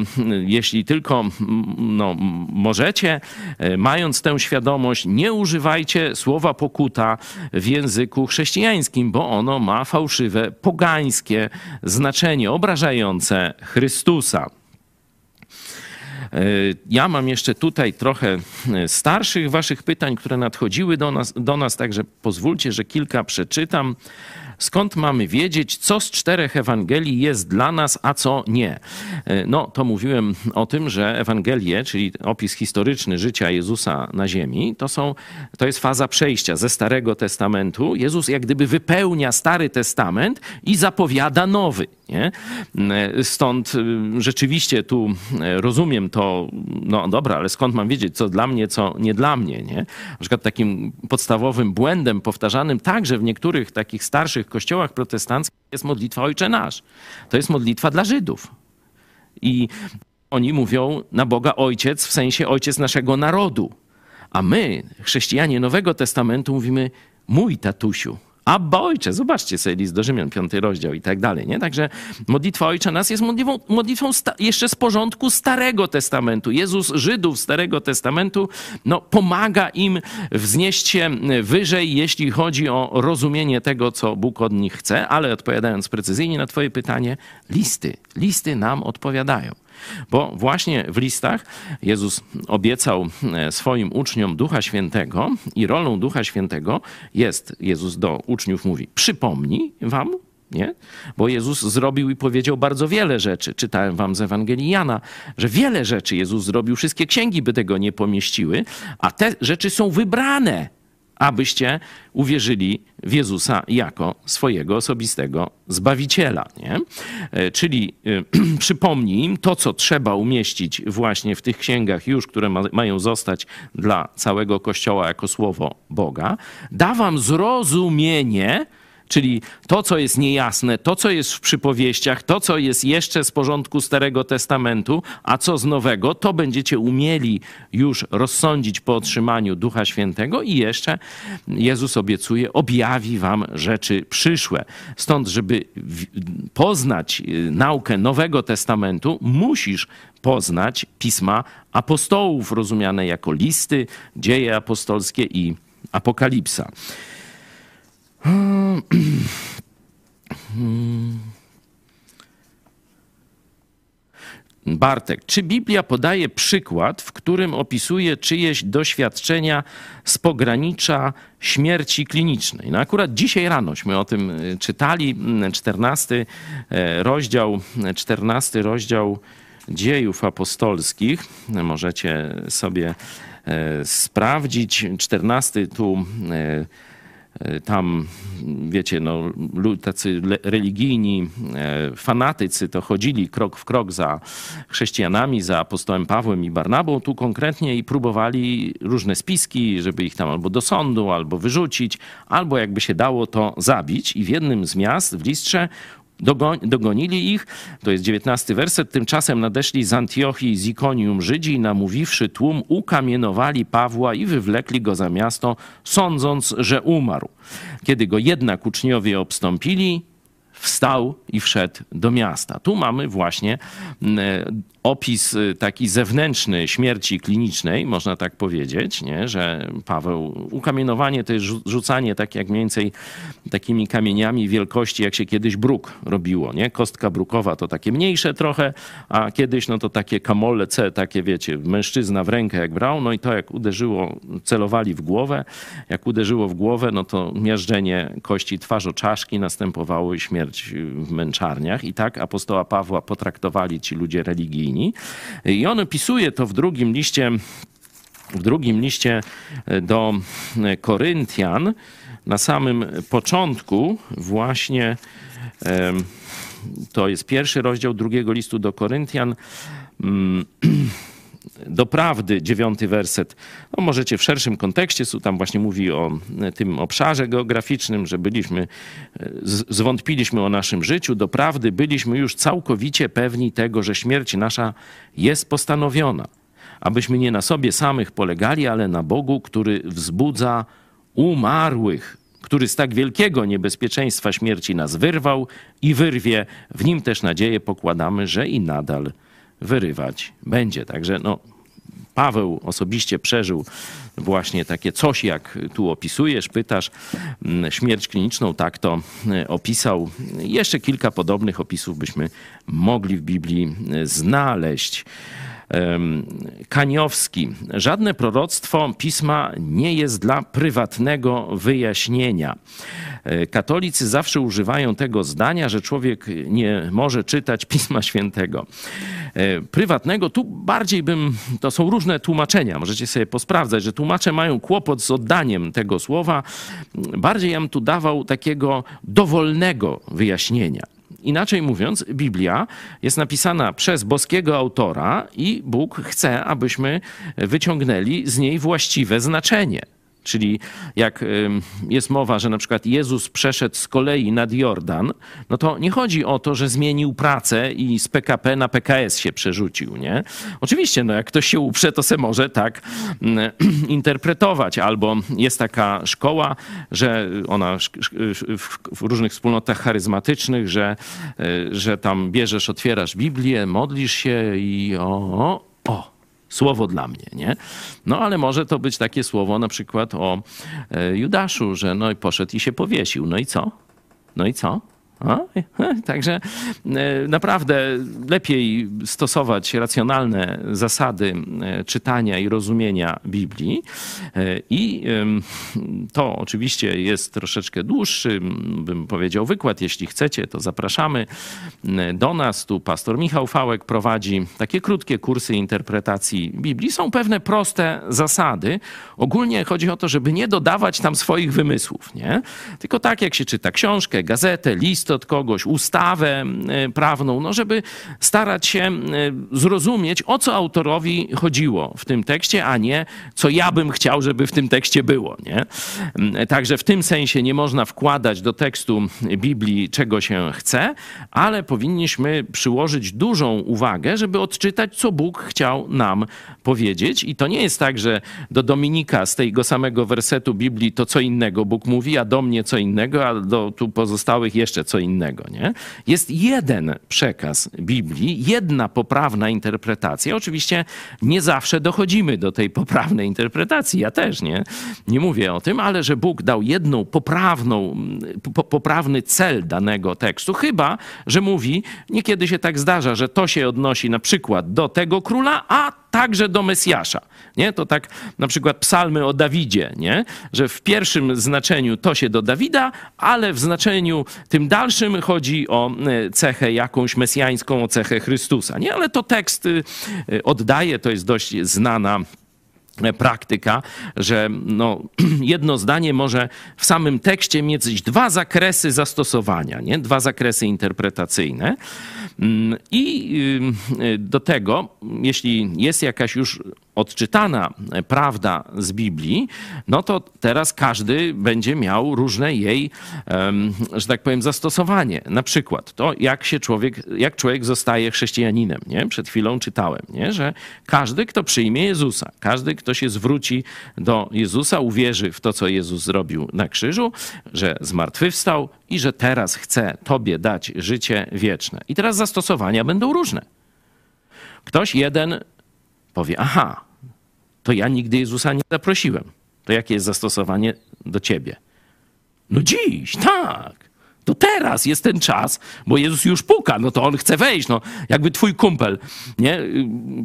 jeśli tylko no, możecie, e, mając tę świadomość, nie używajcie słowa pokuta w języku chrześcijańskim, bo ono ma fałszywe, pogańskie znaczenie, obrażające Chrystusa. E, ja mam jeszcze tutaj trochę e, starszych waszych pytań, które nadchodziły do nas, do nas, także pozwólcie, że kilka przeczytam. Skąd mamy wiedzieć, co z czterech Ewangelii jest dla nas, a co nie? E, no, to mówiłem o tym, że Ewangelie, czyli opis historyczny życia Jezusa na ziemi, to, są, to jest faza przejścia ze Starego Testamentu. Jezus jak gdyby wypełnia Stary Testament i zapowiada nowy. Nie? E, stąd e, rzeczywiście tu rozumiem to, no dobra, ale skąd mam wiedzieć, co dla mnie, co nie dla mnie. Nie? Na przykład takim podstawowym błędem powtarzanym także w niektórych takich starszych niektórych kościołach protestanckich jest modlitwa Ojcze Nasz. To jest modlitwa dla Żydów. I oni mówią na Boga Ojciec w sensie Ojciec naszego narodu. A my, chrześcijanie Nowego Testamentu, mówimy mój tatusiu. Abba Ojcze, zobaczcie sobie list do Rzymian, piąty rozdział i tak dalej, nie? Także modlitwa Ojcza nas jest modlitwą, modlitwą jeszcze z porządku Starego Testamentu. Jezus Żydów Starego Testamentu, no, pomaga im wznieść się wyżej, jeśli chodzi o rozumienie tego, co Bóg od nich chce, ale odpowiadając precyzyjnie na twoje pytanie, listy, listy nam odpowiadają. Bo właśnie w listach Jezus obiecał e, swoim uczniom Ducha Świętego i rolą Ducha Świętego jest, Jezus do uczniów mówi, przypomnij wam Nie? Bo Jezus zrobił i powiedział bardzo wiele rzeczy. Czytałem wam z Ewangelii Jana, że wiele rzeczy Jezus zrobił, wszystkie księgi by tego nie pomieściły, a te rzeczy są wybrane abyście uwierzyli w Jezusa jako swojego osobistego Zbawiciela. Nie? E, czyli y, [clears throat] przypomnij im to, co trzeba umieścić właśnie w tych księgach już, które ma, mają zostać dla całego Kościoła jako Słowo Boga. Da wam zrozumienie, Czyli to, co jest niejasne, to, co jest w przypowieściach, to, co jest jeszcze z porządku Starego Testamentu, a co z Nowego, to będziecie umieli już rozsądzić po otrzymaniu Ducha Świętego i jeszcze Jezus obiecuje, objawi wam rzeczy przyszłe. Stąd, żeby poznać y, naukę Nowego Testamentu, musisz poznać pisma apostołów, rozumiane jako listy, dzieje apostolskie i apokalipsa. Bartek, czy Biblia podaje przykład, w którym opisuje czyjeś doświadczenia z pogranicza śmierci klinicznej? No akurat dzisiaj ranośmy o tym y, czytali, 14 e, rozdział, 14 rozdział dziejów apostolskich. Możecie sobie e, sprawdzić. 14 tu E, tam, wiecie, no, tacy religijni e, fanatycy to chodzili krok w krok za chrześcijanami, za apostołem Pawłem i Barnabą tu konkretnie i próbowali różne spiski, żeby ich tam albo do sądu, albo wyrzucić, albo jakby się dało to zabić. I w jednym z miast w Listrze dogonili ich, to jest 19 werset, tymczasem nadeszli z Antiochii z Ikonium Żydzi i namówiwszy tłum, ukamienowali Pawła i wywlekli go za miasto, sądząc, że umarł. Kiedy go jednak uczniowie obstąpili, wstał i wszedł do miasta. Tu mamy właśnie opis y, taki zewnętrzny śmierci klinicznej, można tak powiedzieć, nie? że Paweł, ukamienowanie to jest rzucanie tak jak mniej więcej takimi kamieniami wielkości, jak się kiedyś bruk robiło. Nie? Kostka brukowa to takie mniejsze trochę, a kiedyś no to takie kamole C, takie wiecie, mężczyzna w rękę jak brał, no i to jak uderzyło, celowali w głowę, jak uderzyło w głowę, no to miażdżenie kości twarzoczaszki następowało śmierć w męczarniach. I tak apostoła Pawła potraktowali ci ludzie religijni i on opisuje to w drugim liście, w drugim liście e, do e, Koryntian, na samym początku właśnie to jest pierwszy rozdział drugiego listu do Koryntian. [clears throat] Mm, do prawdy, dziewiąty werset. No, możecie w szerszym kontekście, tam właśnie mówi o e, tym obszarze geograficznym, że byliśmy, e, zwątpiliśmy o naszym życiu, do prawdy byliśmy już całkowicie pewni tego, że śmierć nasza jest postanowiona, abyśmy nie na sobie samych polegali, ale na Bogu, który wzbudza umarłych, który z tak wielkiego niebezpieczeństwa śmierci nas wyrwał i wyrwie. W nim też nadzieję pokładamy, że i nadal wyrywać będzie. Także no, Paweł osobiście przeżył właśnie takie coś, jak tu opisujesz, pytasz, mm, śmierć kliniczną, tak to e, opisał. Jeszcze kilka podobnych opisów byśmy mogli w Biblii e, znaleźć. Kaniowski. Żadne proroctwo pisma nie jest dla prywatnego wyjaśnienia. E, katolicy zawsze używają tego zdania, że człowiek nie może czytać [laughs] Pisma Świętego. E, prywatnego, tu bardziej bym, to są różne tłumaczenia, możecie sobie posprawdzać, że tłumacze mają kłopot z oddaniem tego słowa. Bardziej ja bym tu dawał takiego dowolnego wyjaśnienia. Inaczej mówiąc, Biblia jest napisana przez boskiego autora i Bóg chce, abyśmy wyciągnęli z niej właściwe znaczenie. Czyli jak jest mowa, że na przykład Jezus przeszedł z kolei nad Jordan, no to nie chodzi o to, że zmienił pracę i z PKP na PKS się przerzucił, nie? Oczywiście, no jak ktoś się uprze, to se może tak mm, [clears throat] interpretować. Albo jest taka szkoła, że ona w różnych wspólnotach charyzmatycznych, że, e, że tam bierzesz, otwierasz Biblię, modlisz się i o, o słowo dla mnie, nie? No ale może to być takie słowo na przykład o e, Judaszu, że no i poszedł i się powiesił. No i co? No i co? [laughs] Także e, naprawdę lepiej stosować racjonalne zasady e, czytania i rozumienia Biblii. E, I to oczywiście jest troszeczkę dłuższy, bym powiedział, wykład. Jeśli chcecie, to zapraszamy do nas. Tu pastor Michał Fałek prowadzi takie krótkie kursy interpretacji Biblii. Są pewne proste zasady. Ogólnie chodzi o to, żeby nie dodawać tam swoich wymysłów, nie? Tylko tak, jak się czyta książkę, gazetę, list od kogoś, ustawę e, prawną, no żeby starać się e, zrozumieć, o co autorowi chodziło w tym tekście, a nie co ja bym chciał, żeby w tym tekście było. Nie? Mm, także w tym sensie nie można wkładać do tekstu Biblii czego się chce, ale powinniśmy przyłożyć dużą uwagę, żeby odczytać, co Bóg chciał nam powiedzieć. I to nie jest tak, że do Dominika z tego samego wersetu Biblii to co innego Bóg mówi, a do mnie co innego, a do tu pozostałych jeszcze co innego. Nie? Jest jeden przekaz Biblii, jedna poprawna interpretacja. Oczywiście nie zawsze dochodzimy do tej poprawnej interpretacji. Ja też nie, nie mówię o tym, ale że Bóg dał jedną poprawną, po, poprawny cel danego tekstu, chyba, że mówi, niekiedy się tak zdarza, że to się odnosi na przykład do tego króla, a także do Mesjasza. Nie? To tak na przykład psalmy o Dawidzie, nie? że w pierwszym znaczeniu to się do Dawida, ale w znaczeniu tym dalszym chodzi o e, cechę jakąś mesjańską, o cechę Chrystusa. Nie? Ale to tekst y, oddaje, to jest dość znana e, praktyka, że no, [clears throat] jedno zdanie może w samym tekście mieć dwa zakresy zastosowania, nie? dwa zakresy interpretacyjne. Mm, I y, do tego, jeśli jest jakaś już odczytana prawda z Biblii, no to teraz każdy będzie miał różne jej, że tak powiem, zastosowanie. Na przykład to, jak się człowiek, jak człowiek zostaje chrześcijaninem. Nie? Przed chwilą czytałem, nie? że każdy, kto przyjmie Jezusa, każdy, kto się zwróci do Jezusa, uwierzy w to, co Jezus zrobił na krzyżu, że zmartwychwstał i że teraz chce Tobie dać życie wieczne. I teraz zastosowania będą różne. Ktoś jeden powie: Aha, to ja nigdy Jezusa nie zaprosiłem. To jakie jest zastosowanie do ciebie? No dziś, tak. To teraz jest ten czas, bo Jezus już puka, no to on chce wejść. No, jakby twój kumpel nie,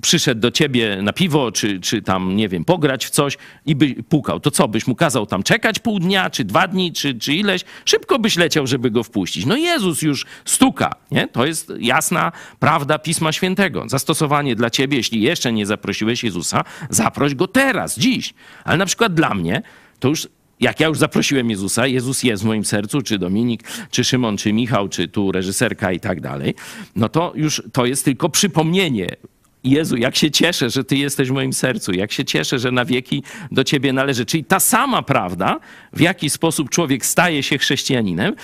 przyszedł do ciebie na piwo, czy, czy tam, nie wiem, pograć w coś i by pukał. To co, byś mu kazał tam czekać pół dnia, czy dwa dni, czy, czy ileś? Szybko byś leciał, żeby go wpuścić. No Jezus już stuka, nie? To jest jasna prawda Pisma Świętego. Zastosowanie dla ciebie, jeśli jeszcze nie zaprosiłeś Jezusa, zaproś go teraz, dziś. Ale na przykład dla mnie, to już jak ja już zaprosiłem Jezusa, Jezus jest w moim sercu, czy Dominik, czy Szymon, czy Michał, czy tu reżyserka i tak dalej, no to już to jest tylko przypomnienie Jezu, jak się cieszę, że Ty jesteś w moim sercu, jak się cieszę, że na wieki do Ciebie należy. Czyli ta sama prawda, w jaki sposób człowiek staje się chrześcijaninem,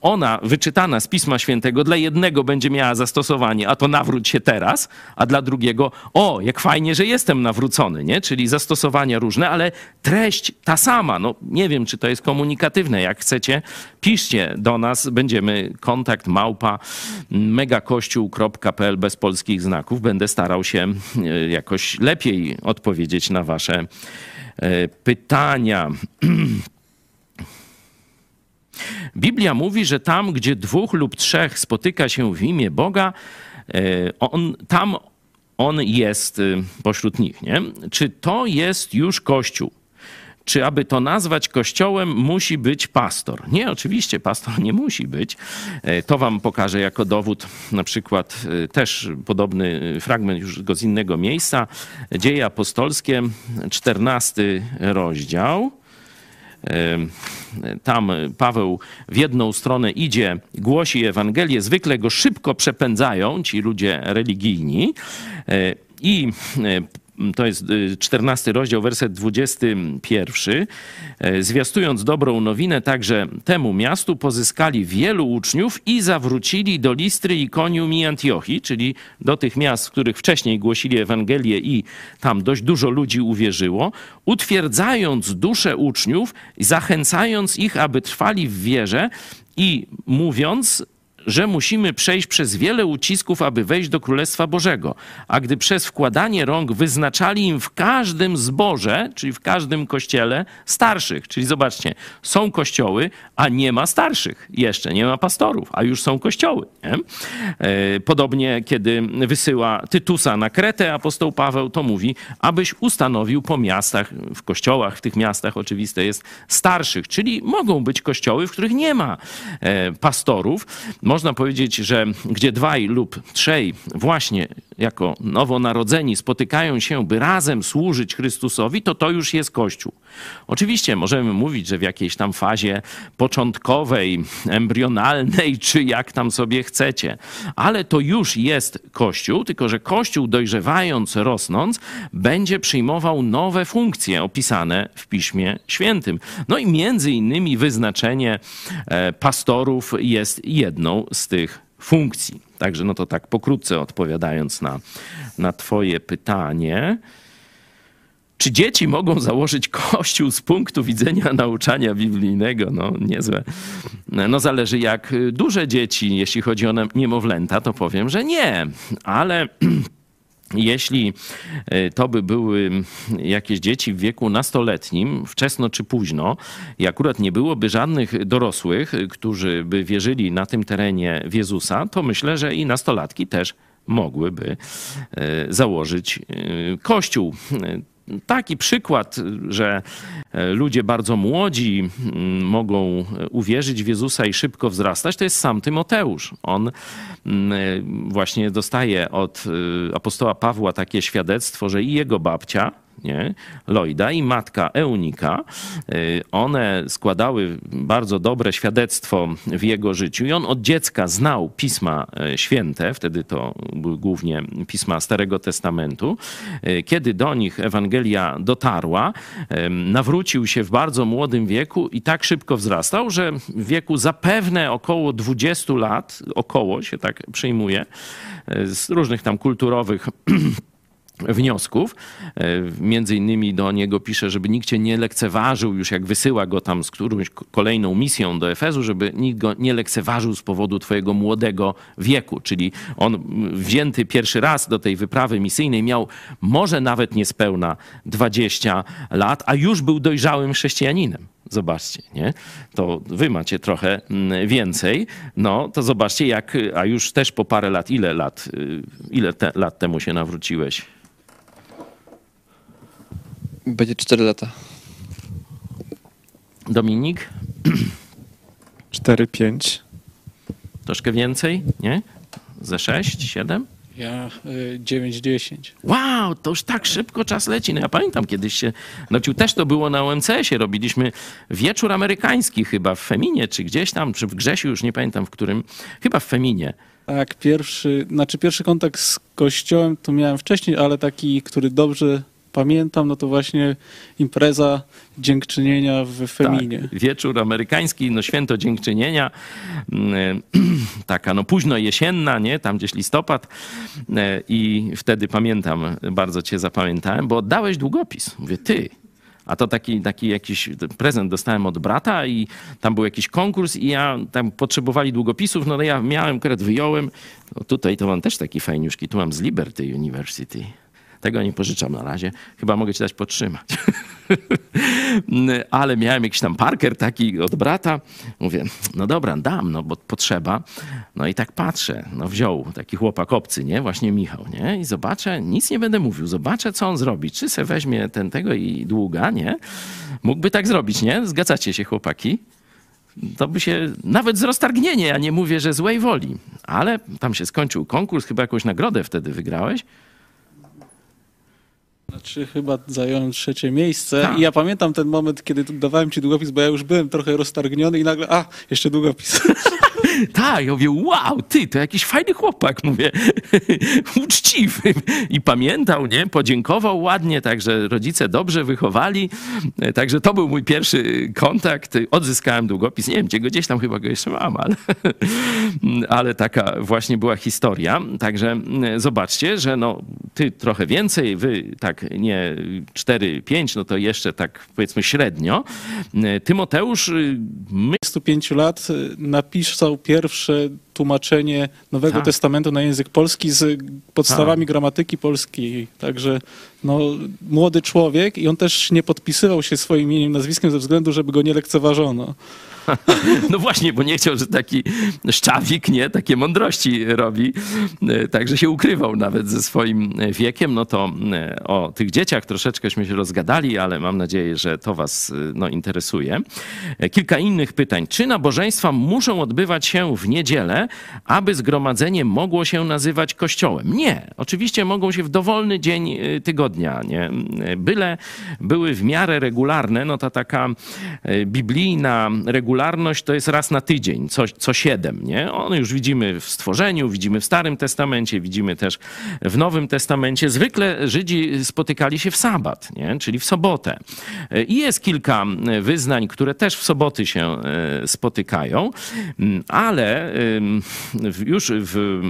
ona wyczytana z Pisma Świętego dla jednego będzie miała zastosowanie, a to nawróć się teraz, a dla drugiego, o, jak fajnie, że jestem nawrócony, nie? Czyli zastosowania różne, ale treść ta sama. No, nie wiem, czy to jest komunikatywne. Jak chcecie, piszcie do nas, będziemy kontakt małpa megakościół.pl bez polskich znaków. Będę starał się e, jakoś lepiej odpowiedzieć na Wasze e, pytania. [clears throat] Biblia mówi, że tam, gdzie dwóch lub trzech spotyka się w imię Boga, e, on, tam on jest pośród nich. Nie? Czy to jest już Kościół? Czy aby to nazwać kościołem, musi być pastor. Nie, oczywiście, pastor nie musi być. E, to wam pokażę jako dowód, na przykład e, też podobny fragment już go z innego miejsca. Dzieje apostolskie, 14 rozdział. E, tam Paweł w jedną stronę idzie, głosi Ewangelię, zwykle go szybko przepędzają ci ludzie religijni. I to jest 14 y, rozdział, werset 21. E, zwiastując dobrą nowinę także temu miastu, pozyskali wielu uczniów i zawrócili do Listry, Ikonium i Antiochii, czyli do tych miast, w których wcześniej głosili Ewangelię i tam dość dużo ludzi uwierzyło, utwierdzając duszę uczniów, zachęcając ich, aby trwali w wierze i mówiąc, że musimy przejść przez wiele ucisków, aby wejść do Królestwa Bożego. A gdy przez wkładanie rąk wyznaczali im w każdym zborze, czyli w każdym kościele, starszych. Czyli zobaczcie, są kościoły, a nie ma starszych. Jeszcze nie ma pastorów, a już są kościoły. Nie? E, podobnie, kiedy wysyła Tytusa na Kretę, apostoł Paweł to mówi, abyś ustanowił po miastach, w kościołach, w tych miastach oczywiste jest starszych, czyli mogą być kościoły, w których nie ma e, pastorów można powiedzieć, że gdzie dwaj lub trzej właśnie jako nowonarodzeni spotykają się, by razem służyć Chrystusowi, to to już jest Kościół. Oczywiście możemy mówić, że w jakiejś tam fazie początkowej, embrionalnej, czy jak tam sobie chcecie, ale to już jest Kościół, tylko że Kościół dojrzewając, rosnąc, będzie przyjmował nowe funkcje opisane w Piśmie Świętym. No i między innymi wyznaczenie e, pastorów jest jedną z tych funkcji. Także no to tak pokrótce odpowiadając na, na twoje pytanie. Czy dzieci mogą założyć kościół z punktu widzenia nauczania biblijnego? No niezłe. No zależy jak duże dzieci, jeśli chodzi o niemowlęta, to powiem, że nie. Ale [clears throat] jeśli e, to by były jakieś dzieci w wieku nastoletnim, wczesno czy późno, i akurat nie byłoby żadnych dorosłych, którzy by wierzyli na tym terenie w Jezusa, to myślę, że i nastolatki też mogłyby e, założyć e, kościół taki przykład, że e, ludzie bardzo młodzi mogą uwierzyć w Jezusa i szybko wzrastać, to jest sam Tymoteusz. On e, właśnie dostaje od e, apostoła Pawła takie świadectwo, że i jego babcia, nie? Lloyda i matka Eunika. Y, one składały bardzo dobre świadectwo w jego życiu i on od dziecka znał pisma y, święte, wtedy to były głównie pisma Starego Testamentu. Y, kiedy do nich Ewangelia dotarła, nawrócił się w bardzo młodym wieku i tak szybko wzrastał, że w wieku zapewne około 20 lat, około się tak przyjmuje, z różnych tam kulturowych [clears throat] wniosków. E, między innymi do niego pisze, żeby nikt cię nie lekceważył, już jak wysyła go tam z którąś kolejną misją do Efezu, żeby nikt go nie lekceważył z powodu twojego młodego wieku. Czyli on wzięty pierwszy raz do tej wyprawy misyjnej miał może nawet niespełna 20 lat, a już był dojrzałym chrześcijaninem. Zobaczcie, nie? To wy macie trochę mm, więcej. No, to zobaczcie, jak, a już też po parę lat, ile lat, y, ile te, lat temu się nawróciłeś? Będzie 4 lata. Dominik? 4-5. Troszkę więcej, nie? Ze 6, 7? Ja y, 9-10. Wow, to już tak szybko czas leci. No ja pamiętam kiedyś się nocił, też to było na OMCS-ie, robiliśmy wieczór amerykański chyba w Feminie, czy gdzieś tam, czy w Grzesiu, już nie pamiętam w którym, chyba w Feminie. Tak, pierwszy, znaczy pierwszy kontakt z kościołem to miałem wcześniej, ale taki, który dobrze pamiętam, no to właśnie impreza dziękczynienia w Feminie. Tak, wieczór amerykański, no święto dziękczynienia, mm, [clears throat] taka no późno jesienna, nie, tam gdzieś listopad e, i wtedy pamiętam, bardzo cię zapamiętałem, bo oddałeś długopis. Mówię, ty, a to taki, taki jakiś prezent dostałem od brata i tam był jakiś konkurs i ja tam potrzebowali długopisów, no ja miałem, akurat wyjąłem. No tutaj to mam też taki fajniuszki, tu mam z Liberty University. Tego nie pożyczam na razie. Chyba mogę ci dać podtrzymać. [laughs] Ale miałem jakiś tam parker taki od brata. Mówię, no dobra, dam, no bo potrzeba. No i tak patrzę, no wziął taki chłopak obcy, nie? Właśnie Michał, nie? I zobaczę, nic nie będę mówił. Zobaczę, co on zrobi. Czy se weźmie ten tego i długa, nie? Mógłby tak zrobić, nie? Zgadzacie się, chłopaki? to by się nawet z roztargnienia, ja nie mówię, że złej woli, ale tam się skończył konkurs, chyba jakąś nagrodę wtedy wygrałeś. Znaczy chyba zająłem trzecie miejsce tak. i ja pamiętam ten moment, kiedy dawałem ci długopis, bo ja już byłem trochę roztargniony i nagle, a, jeszcze długopis. [laughs] tak, ja mówię, wow, ty, to jakiś fajny chłopak, mówię, [laughs] uczciwy. I pamiętał, nie, podziękował ładnie, także rodzice dobrze wychowali. Także to był mój pierwszy kontakt. Odzyskałem długopis, nie wiem, gdzie go gdzieś tam chyba go jeszcze mam, ale, [laughs] ale taka właśnie była historia. Także zobaczcie, że no, ty trochę więcej, wy tak nie 4-5, no to jeszcze tak powiedzmy średnio. Tymoteusz, my... 25 lat napisał pierwsze tłumaczenie Nowego tak. Testamentu na język polski z podstawami tak. gramatyki polskiej. Także no, młody człowiek i on też nie podpisywał się swoim imieniem, nazwiskiem ze względu, żeby go nie lekceważono. [laughs] No właśnie, bo nie chciał, że taki szczawik, nie, takie mądrości robi, e, także się ukrywał nawet ze swoim wiekiem. No to e, o tych dzieciach troszeczkęśmy się rozgadali, ale mam nadzieję, że to was e, no, interesuje. Kilka innych pytań. Czy nabożeństwa muszą odbywać się w niedzielę, aby zgromadzenie mogło się nazywać kościołem? Nie. Oczywiście mogą się w dowolny dzień tygodnia, nie? Byle były w miarę regularne, no to taka biblijna regulacja regularność to jest raz na tydzień, co, co siedem, nie? One już widzimy w stworzeniu, widzimy w Starym Testamencie, widzimy też w Nowym Testamencie. Zwykle Żydzi spotykali się w sabat, nie? czyli w sobotę. I jest kilka wyznań, które też w soboty się e, spotykają, ale już w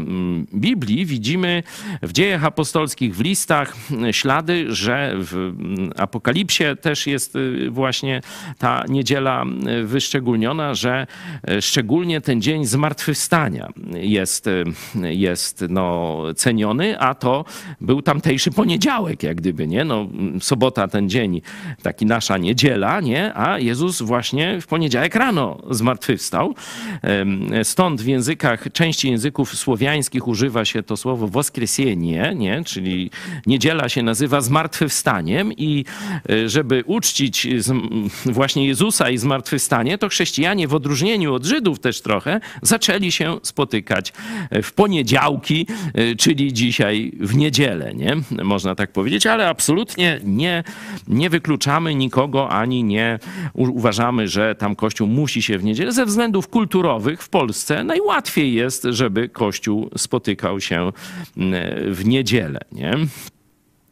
Biblii widzimy w dziejach apostolskich, w listach ślady, że w Apokalipsie też jest e, właśnie ta niedziela wyszczególniona że e, szczególnie ten dzień zmartwychwstania jest, e, jest no, ceniony, a to był tamtejszy poniedziałek, jak gdyby, nie? No, sobota ten dzień, taki nasza niedziela, nie? A Jezus właśnie w poniedziałek rano zmartwychwstał. Stąd w językach, części języków słowiańskich używa się to słowo woskresenie, nie? Czyli niedziela się nazywa zmartwychwstaniem i e, żeby uczcić właśnie Jezusa i zmartwychwstanie, to chrześcijanie w odróżnieniu od Żydów też trochę zaczęli się spotykać w poniedziałki, e, czyli dzisiaj w niedzielę, nie? Można tak powiedzieć, ale absolutnie nie, nie wykluczamy nikogo, ani nie uważamy, że tam Kościół musi się w niedzielę. Ze względów kulturowych w Polsce najłatwiej jest, żeby Kościół spotykał się w niedzielę, nie?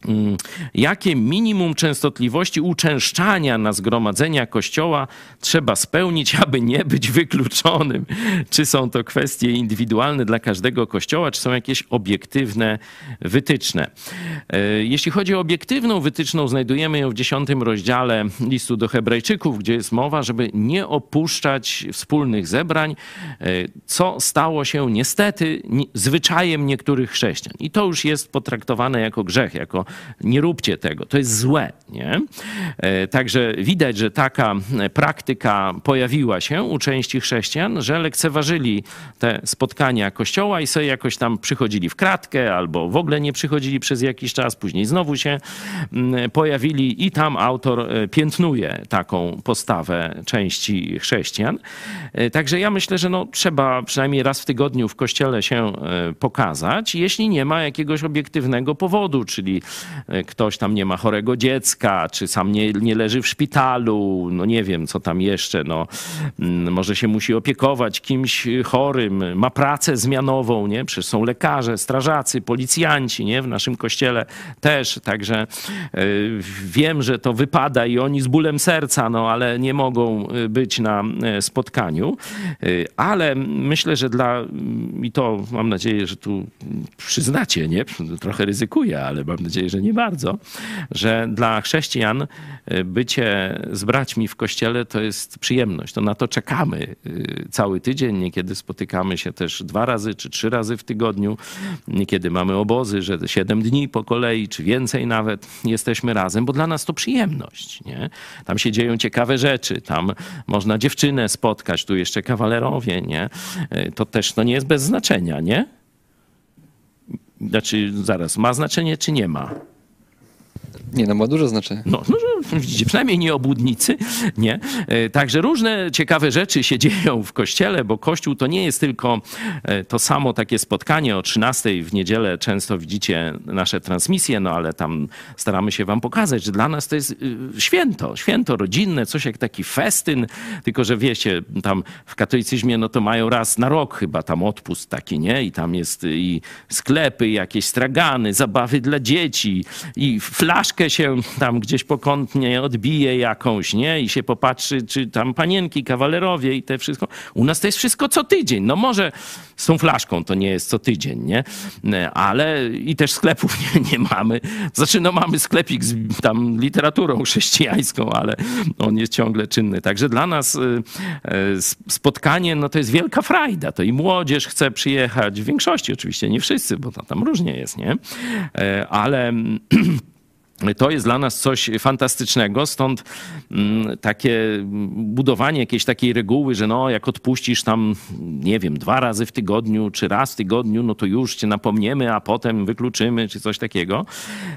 Mm, jakie minimum częstotliwości uczęszczania na zgromadzenia kościoła trzeba spełnić, [laughs] aby nie być wykluczonym? Czy są to kwestie indywidualne dla każdego kościoła, czy są jakieś obiektywne wytyczne? E, jeśli chodzi o obiektywną wytyczną, znajdujemy ją w dziesiątym rozdziale listu do Hebrajczyków, gdzie jest mowa, żeby nie opuszczać wspólnych zebrań, e, co stało się niestety zwyczajem niektórych chrześcijan. I to już jest potraktowane jako grzech, jako nie róbcie tego, to jest złe. Nie? E, także widać, że taka praktyka pojawiła się u części chrześcijan, że lekceważyli te spotkania kościoła i sobie jakoś tam przychodzili w kratkę albo w ogóle nie przychodzili przez jakiś czas, później znowu się mm, pojawili i tam autor e, piętnuje taką postawę części chrześcijan. E, także ja myślę, że no, trzeba przynajmniej raz w tygodniu w kościele się pokazać, jeśli nie ma jakiegoś obiektywnego powodu, czyli E, ktoś tam nie ma chorego dziecka, czy sam nie, nie leży w szpitalu, no nie wiem, co tam jeszcze, no mm, może się musi opiekować kimś chorym, ma pracę zmianową, nie? Przecież są lekarze, strażacy, policjanci, nie? W naszym kościele też, także e, wiem, że to wypada i oni z bólem serca, no ale nie mogą e, być na spotkaniu, ale myślę, że dla, i to mam nadzieję, że tu przyznacie, nie? Trochę ryzykuję, ale mam nadzieję, że nie bardzo, że dla chrześcijan y, bycie z braćmi w kościele to jest przyjemność. To na to czekamy y, cały tydzień. Niekiedy spotykamy się też dwa razy czy trzy razy w tygodniu. Niekiedy mamy obozy, że siedem dni po kolei, czy więcej nawet jesteśmy razem, bo dla nas to przyjemność. Nie? Tam się dzieją ciekawe rzeczy, tam można dziewczynę spotkać, tu jeszcze kawalerowie, nie? Y, to też no, nie jest bez znaczenia, nie? Znaczy, zaraz, ma znaczenie czy nie ma? Nie, no ma duże znaczenie. No, no widzicie, przynajmniej nie obłudnicy, nie? E, także różne ciekawe rzeczy się [laughs] dzieją w kościele, bo kościół to nie jest tylko e, to samo takie spotkanie o 13 w niedzielę. Często widzicie nasze transmisje, no ale tam staramy się wam pokazać, że dla nas to jest y, święto, święto rodzinne, coś jak taki festyn, tylko że wiecie, tam w katolicyzmie no to mają raz na rok chyba tam odpust taki, nie? I tam jest i sklepy, jakieś stragany, zabawy dla dzieci i flaszka się tam gdzieś pokątnie odbije jakąś, nie? I się popatrzy, czy tam panienki, kawalerowie i te wszystko. U nas to jest wszystko co tydzień. No może z tą flaszką to nie jest co tydzień, nie? Ale i też sklepów [laughs] nie, nie mamy. Znaczy, no mamy sklepik z tam literaturą chrześcijańską, ale on jest ciągle czynny. Także dla nas y, y, spotkanie, no to jest wielka frajda. To i młodzież chce przyjechać, w większości oczywiście, nie wszyscy, bo to tam różnie jest, nie? E, ale [clears throat] To jest dla nas coś fantastycznego, stąd mm, takie budowanie jakiejś takiej reguły, że no jak odpuścisz tam, nie wiem, dwa razy w tygodniu, czy raz w tygodniu, no to już cię napomniemy, a potem wykluczymy, czy coś takiego,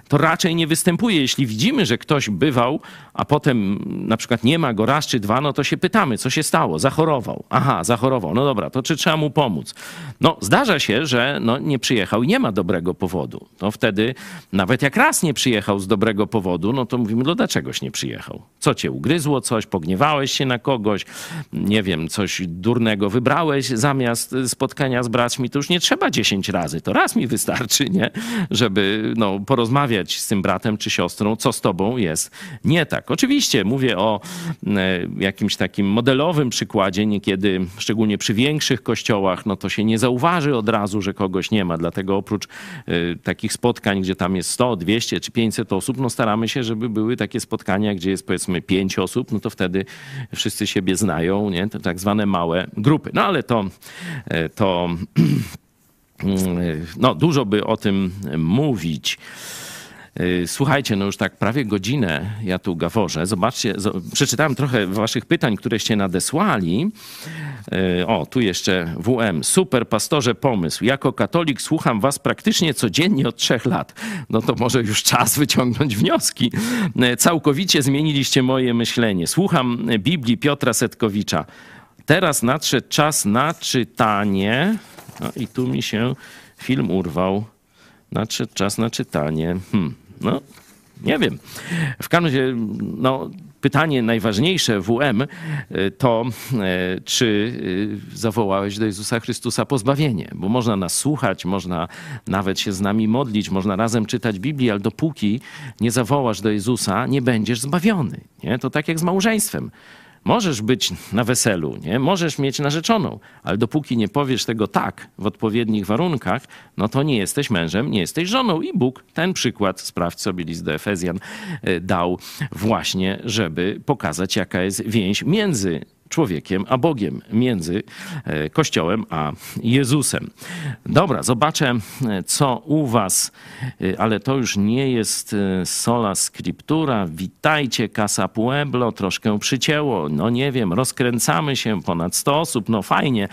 to raczej nie występuje. Jeśli widzimy, że ktoś bywał, a potem na przykład nie ma go raz czy dwa, no to się pytamy, co się stało? Zachorował. Aha, zachorował. No dobra, to czy trzeba mu pomóc? No zdarza się, że no, nie przyjechał i nie ma dobrego powodu. To wtedy nawet jak raz nie przyjechał z dobrego powodu, no to mówimy, no dlaczegoś nie przyjechał? Co cię ugryzło, coś, pogniewałeś się na kogoś, nie wiem, coś durnego wybrałeś zamiast spotkania z braćmi, to już nie trzeba dziesięć razy, to raz mi wystarczy, nie? Żeby no, porozmawiać z tym bratem czy siostrą, co z tobą jest nie tak. Oczywiście mówię o e, jakimś takim modelowym przykładzie, niekiedy, szczególnie przy większych kościołach, no to się nie zauważy od razu, że kogoś nie ma, dlatego oprócz y, takich spotkań, gdzie tam jest 100, 200 czy 500 osób, no staramy się, żeby były takie spotkania, gdzie jest powiedzmy pięć osób, no to wtedy wszyscy siebie znają, nie? To tak zwane małe grupy. No ale to, e, to [clears throat] no, dużo by o tym mówić. E, słuchajcie, no już tak prawie godzinę ja tu gaworzę. Zobaczcie, przeczytałem trochę waszych pytań, któreście nadesłali. E, o, tu jeszcze WM. Super, pastorze, pomysł. Jako katolik słucham was praktycznie codziennie od trzech lat. No to może już czas wyciągnąć wnioski. E, całkowicie zmieniliście moje myślenie. Słucham Biblii Piotra Setkowicza. Teraz nadszedł czas na czytanie. No i tu mi się film urwał. Nadszedł czas na czytanie. Hmm. No, nie wiem. W każdym razie, no, pytanie najważniejsze WM y, to, y, czy y, zawołałeś do Jezusa Chrystusa pozbawienie, bo można nas słuchać, można nawet się z nami modlić, można razem czytać Biblię, ale dopóki nie zawołasz do Jezusa, nie będziesz zbawiony. Nie? To tak jak z małżeństwem. Możesz być na weselu, nie? możesz mieć narzeczoną, ale dopóki nie powiesz tego tak w odpowiednich warunkach, no to nie jesteś mężem, nie jesteś żoną. I Bóg ten przykład, sprawdź sobie list do Efezjan, e, dał właśnie, żeby pokazać, jaka jest więź między człowiekiem a Bogiem, między e, Kościołem a Jezusem. Dobra, zobaczę, e, co u Was, e, ale to już nie jest sola scriptura. Witajcie, Casa Pueblo, troszkę przycięło. No nie wiem, rozkręcamy się, ponad 100 osób, no fajnie.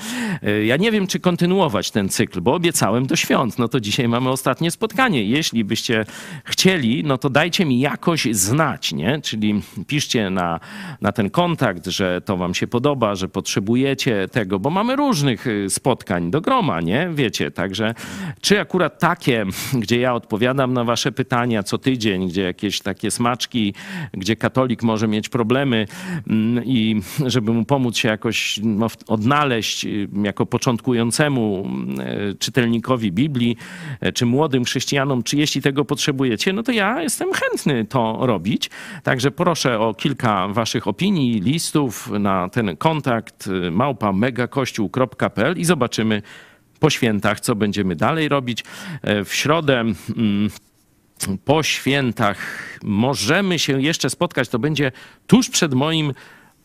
Ja nie wiem, czy kontynuować ten cykl, bo obiecałem do świąt. No to dzisiaj mamy ostatnie spotkanie. Jeśli byście chcieli, no to dajcie mi jakoś znać, nie? Czyli piszcie na, na ten kontakt, że to Wam się podoba, że potrzebujecie tego, bo mamy różnych y, spotkań do groma, nie? Wiecie, także czy akurat takie, [laughs] gdzie ja odpowiadam na wasze pytania co tydzień, gdzie jakieś takie smaczki, gdzie katolik może mieć problemy mm, i żeby mu pomóc się jakoś no, odnaleźć y, jako początkującemu y, czytelnikowi Biblii, czy młodym chrześcijanom, czy jeśli tego potrzebujecie, no to ja jestem chętny to robić. Także proszę o kilka waszych opinii, listów na ten kontakt y, małpa megakościół.pl i zobaczymy po świętach, co będziemy dalej robić. E, w środę mm, po świętach możemy się jeszcze spotkać. To będzie tuż przed moim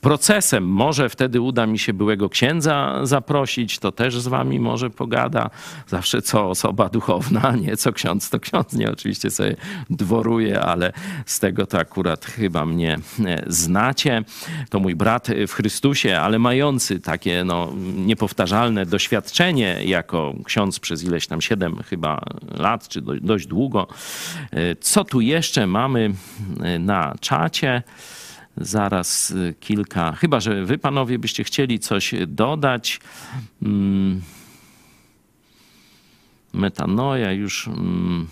procesem. Może wtedy uda mi się byłego księdza zaprosić, to też z wami może pogada. Zawsze co osoba duchowna, nie co ksiądz, to ksiądz nie oczywiście sobie dworuje, ale z tego to akurat chyba mnie e, znacie. To mój brat w Chrystusie, ale mający takie no, niepowtarzalne doświadczenie jako ksiądz przez ileś tam siedem chyba lat, czy dość długo. E, co tu jeszcze mamy e, na czacie? Zaraz y, kilka, chyba że wy panowie byście chcieli coś dodać. Mm. Metanoja już. Mm.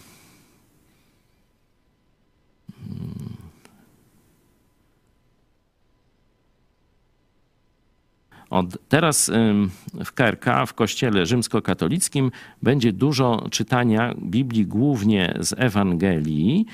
Od teraz w KRK, w Kościele Rzymskokatolickim, będzie dużo czytania Biblii, głównie z Ewangelii.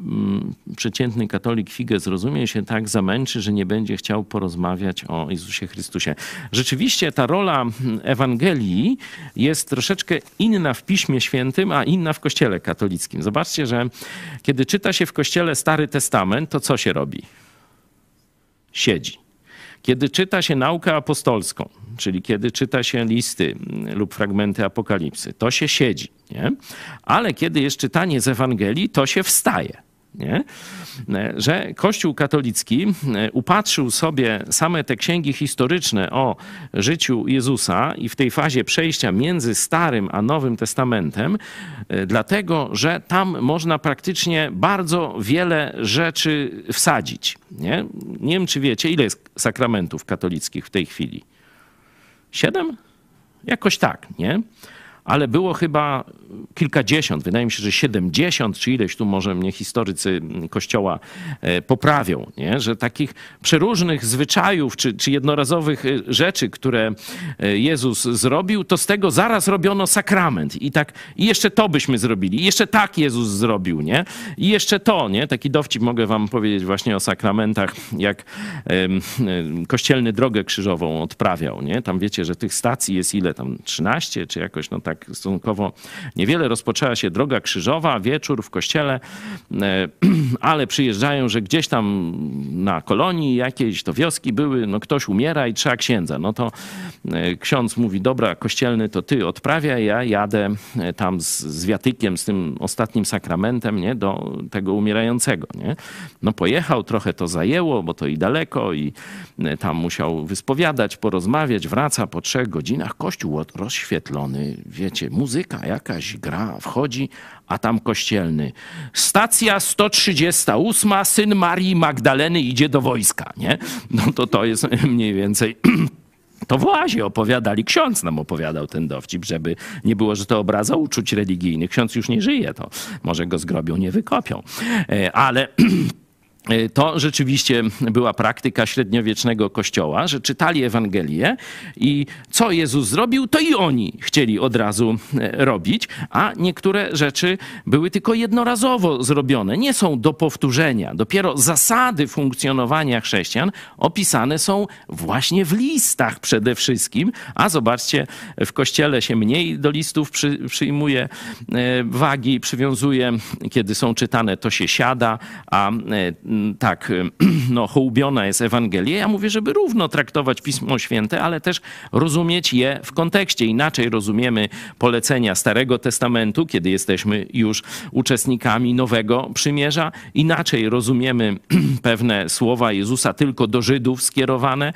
Mm, przeciętny katolik figę zrozumie się tak zamęczy, że nie będzie chciał porozmawiać o Jezusie Chrystusie. Rzeczywiście ta rola Ewangelii jest troszeczkę inna w Piśmie Świętym, a inna w Kościele katolickim. Zobaczcie, że kiedy czyta się w Kościele Stary Testament, to co się robi? Siedzi. Kiedy czyta się naukę apostolską, czyli kiedy czyta się listy lub fragmenty apokalipsy, to się siedzi. Nie? Ale kiedy jest czytanie z Ewangelii, to się wstaje. Nie? Że Kościół katolicki e, upatrzył sobie same te księgi historyczne o życiu Jezusa i w tej fazie przejścia między Starym a Nowym Testamentem, e, dlatego że tam można praktycznie bardzo wiele rzeczy wsadzić. Nie, nie wiem, czy wiecie, ile jest sakramentów katolickich w tej chwili? Siedem? Jakoś tak, nie? Ale było chyba kilkadziesiąt, wydaje mi się, że siedemdziesiąt, czy ileś tu może mnie historycy Kościoła e, poprawią, nie? że takich przeróżnych zwyczajów, czy, czy jednorazowych e, rzeczy, które e, Jezus zrobił, to z tego zaraz robiono sakrament. I tak, i jeszcze to byśmy zrobili, i jeszcze tak Jezus zrobił, nie? I jeszcze to, nie? Taki dowcip mogę wam powiedzieć właśnie o sakramentach, jak kościelny drogę krzyżową odprawiał, nie? Tam wiecie, że tych stacji jest ile tam, 13 czy jakoś, no tak tak stosunkowo niewiele. Rozpoczęła się droga krzyżowa, wieczór w kościele, e, [clears throat] ale przyjeżdżają, że gdzieś tam na kolonii jakiejś to wioski były, no ktoś umiera i trzeba księdza. No to e, ksiądz mówi, dobra, kościelny to ty odprawia, ja jadę e, tam z, z wiatykiem, z tym ostatnim sakramentem, nie, do tego umierającego, nie. No pojechał, trochę to zajęło, bo to i daleko i tam musiał wyspowiadać, porozmawiać, wraca po trzech godzinach, kościół rozświetlony, wie, wiecie, muzyka jakaś gra, wchodzi, a tam kościelny. Stacja 138, syn Marii Magdaleny idzie do wojska, nie? No to to jest [clears throat] mniej więcej... [clears throat] To w oazie opowiadali, ksiądz nam opowiadał ten dowcip, żeby nie było, że to obraza uczuć religijnych. Ksiądz już nie żyje, to może go zgrobią, nie wykopią. E, ale [clears throat] to rzeczywiście była praktyka średniowiecznego kościoła, że czytali Ewangelię i co Jezus zrobił, to i oni chcieli od razu e, robić, a niektóre rzeczy były tylko jednorazowo zrobione, nie są do powtórzenia. Dopiero zasady funkcjonowania chrześcijan opisane są właśnie w listach przede wszystkim, a zobaczcie, w kościele się mniej do listów przy, przyjmuje e, wagi, przywiązuje, kiedy są czytane, to się siada, a tak, [clears throat] no, hołubiona jest Ewangelia. Ja mówię, żeby równo traktować Pismo Święte, ale też rozumieć je w kontekście. Inaczej rozumiemy polecenia Starego Testamentu, kiedy jesteśmy już uczestnikami Nowego Przymierza. Inaczej rozumiemy [clears throat] pewne słowa Jezusa tylko do Żydów skierowane,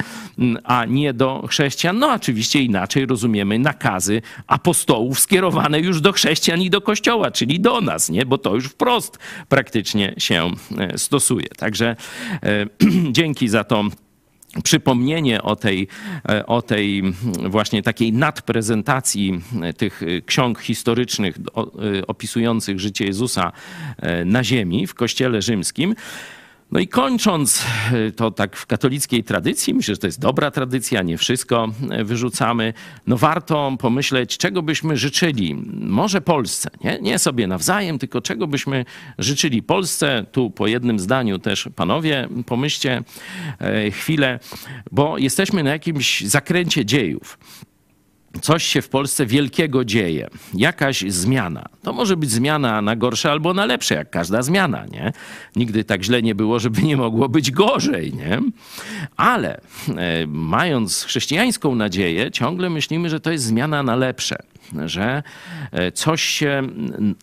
a nie do chrześcijan. No oczywiście inaczej rozumiemy nakazy apostołów skierowane już do chrześcijan i do Kościoła, czyli do nas, nie? bo to już wprost praktycznie się e, stosuje. Także e, [clears throat] dzięki za to przypomnienie o tej, e, o tej właśnie takiej nadprezentacji e, tych ksiąg historycznych opisujących życie Jezusa na ziemi w Kościele Rzymskim. No i kończąc e, to tak w katolickiej tradycji, myślę, że to jest dobra tradycja, nie wszystko e, wyrzucamy, no warto pomyśleć, czego byśmy życzyli, może Polsce, nie, nie sobie nawzajem, tylko czego byśmy życzyli Polsce. Tu po jednym zdaniu też panowie pomyślcie e, chwilę, bo jesteśmy na jakimś zakręcie dziejów coś się w Polsce wielkiego dzieje, jakaś zmiana. To może być zmiana na gorsze albo na lepsze, jak każda zmiana, nie? Nigdy tak źle nie było, żeby nie mogło być gorzej, nie? Ale e, mając chrześcijańską nadzieję, ciągle myślimy, że to jest zmiana na lepsze że e, coś się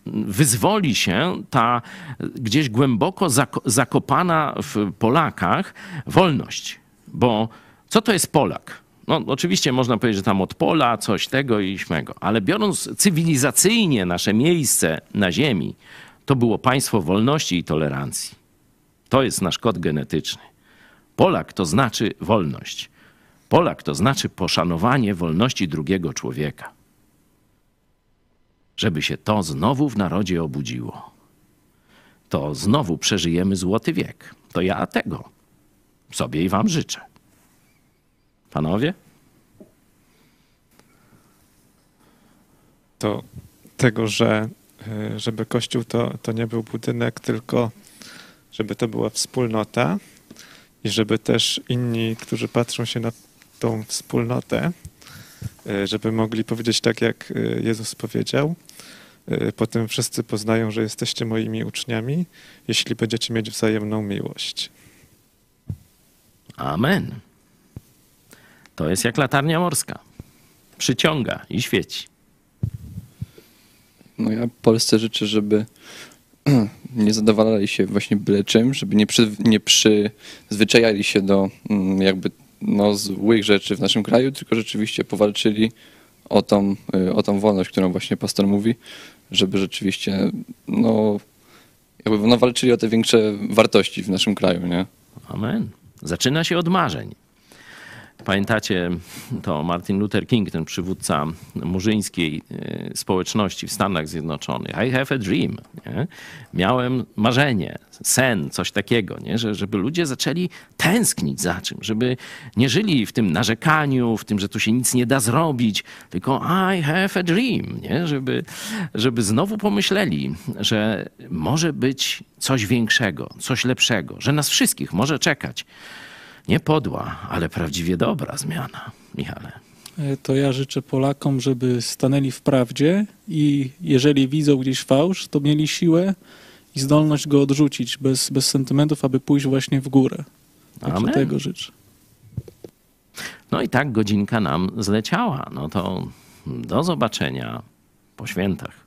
wyzwoli się, ta gdzieś głęboko zakopana w Polakach wolność. Bo co to jest Polak? No, oczywiście można powiedzieć, że tam od pola, coś tego i śmego, ale biorąc cywilizacyjnie nasze miejsce na Ziemi, to było państwo wolności i tolerancji. To jest nasz kod genetyczny. Polak to znaczy wolność. Polak to znaczy poszanowanie wolności drugiego człowieka. Żeby się to znowu w narodzie obudziło, to znowu przeżyjemy złoty wiek. To ja tego sobie i wam życzę. Panowie? To tego, że e, żeby kościół to, to nie był budynek, tylko żeby to była wspólnota i żeby też inni, którzy patrzą się na tą wspólnotę, e, żeby mogli powiedzieć tak, jak e, Jezus powiedział. Potem wszyscy poznają, że jesteście moimi uczniami, jeśli będziecie mieć wzajemną miłość. Amen. To jest jak latarnia morska. Przyciąga i świeci. No ja Polsce życzę, żeby [clears throat] nie zadowalali się właśnie byle czym, żeby nie, przy, nie przyzwyczajali się do mm, jakby no, złych rzeczy w naszym kraju, tylko rzeczywiście powalczyli o tą, y, o tą wolność, którą właśnie pastor mówi, żeby rzeczywiście no, jakby no, walczyli o te większe wartości w naszym kraju, nie? Amen. Zaczyna się od marzeń. Pamiętacie, to Martin Luther King, ten przywódca murzyńskiej e, społeczności w Stanach Zjednoczonych. I have a dream. Nie? Miałem marzenie, sen, coś takiego, nie? Że, żeby ludzie zaczęli tęsknić za czym, żeby nie żyli w tym narzekaniu, w tym, że tu się nic nie da zrobić, tylko I have a dream, nie? Żeby, żeby znowu pomyśleli, że może być coś większego, coś lepszego, że nas wszystkich może czekać. Nie podła, ale prawdziwie dobra zmiana, Michale. E, To ja życzę Polakom, żeby stanęli w prawdzie i jeżeli widzą gdzieś fałsz, to mieli siłę i zdolność go odrzucić bez, bez sentymentów, aby pójść właśnie w górę. Także tego życzę. No i tak godzinka nam zleciała. No to do zobaczenia po świętach.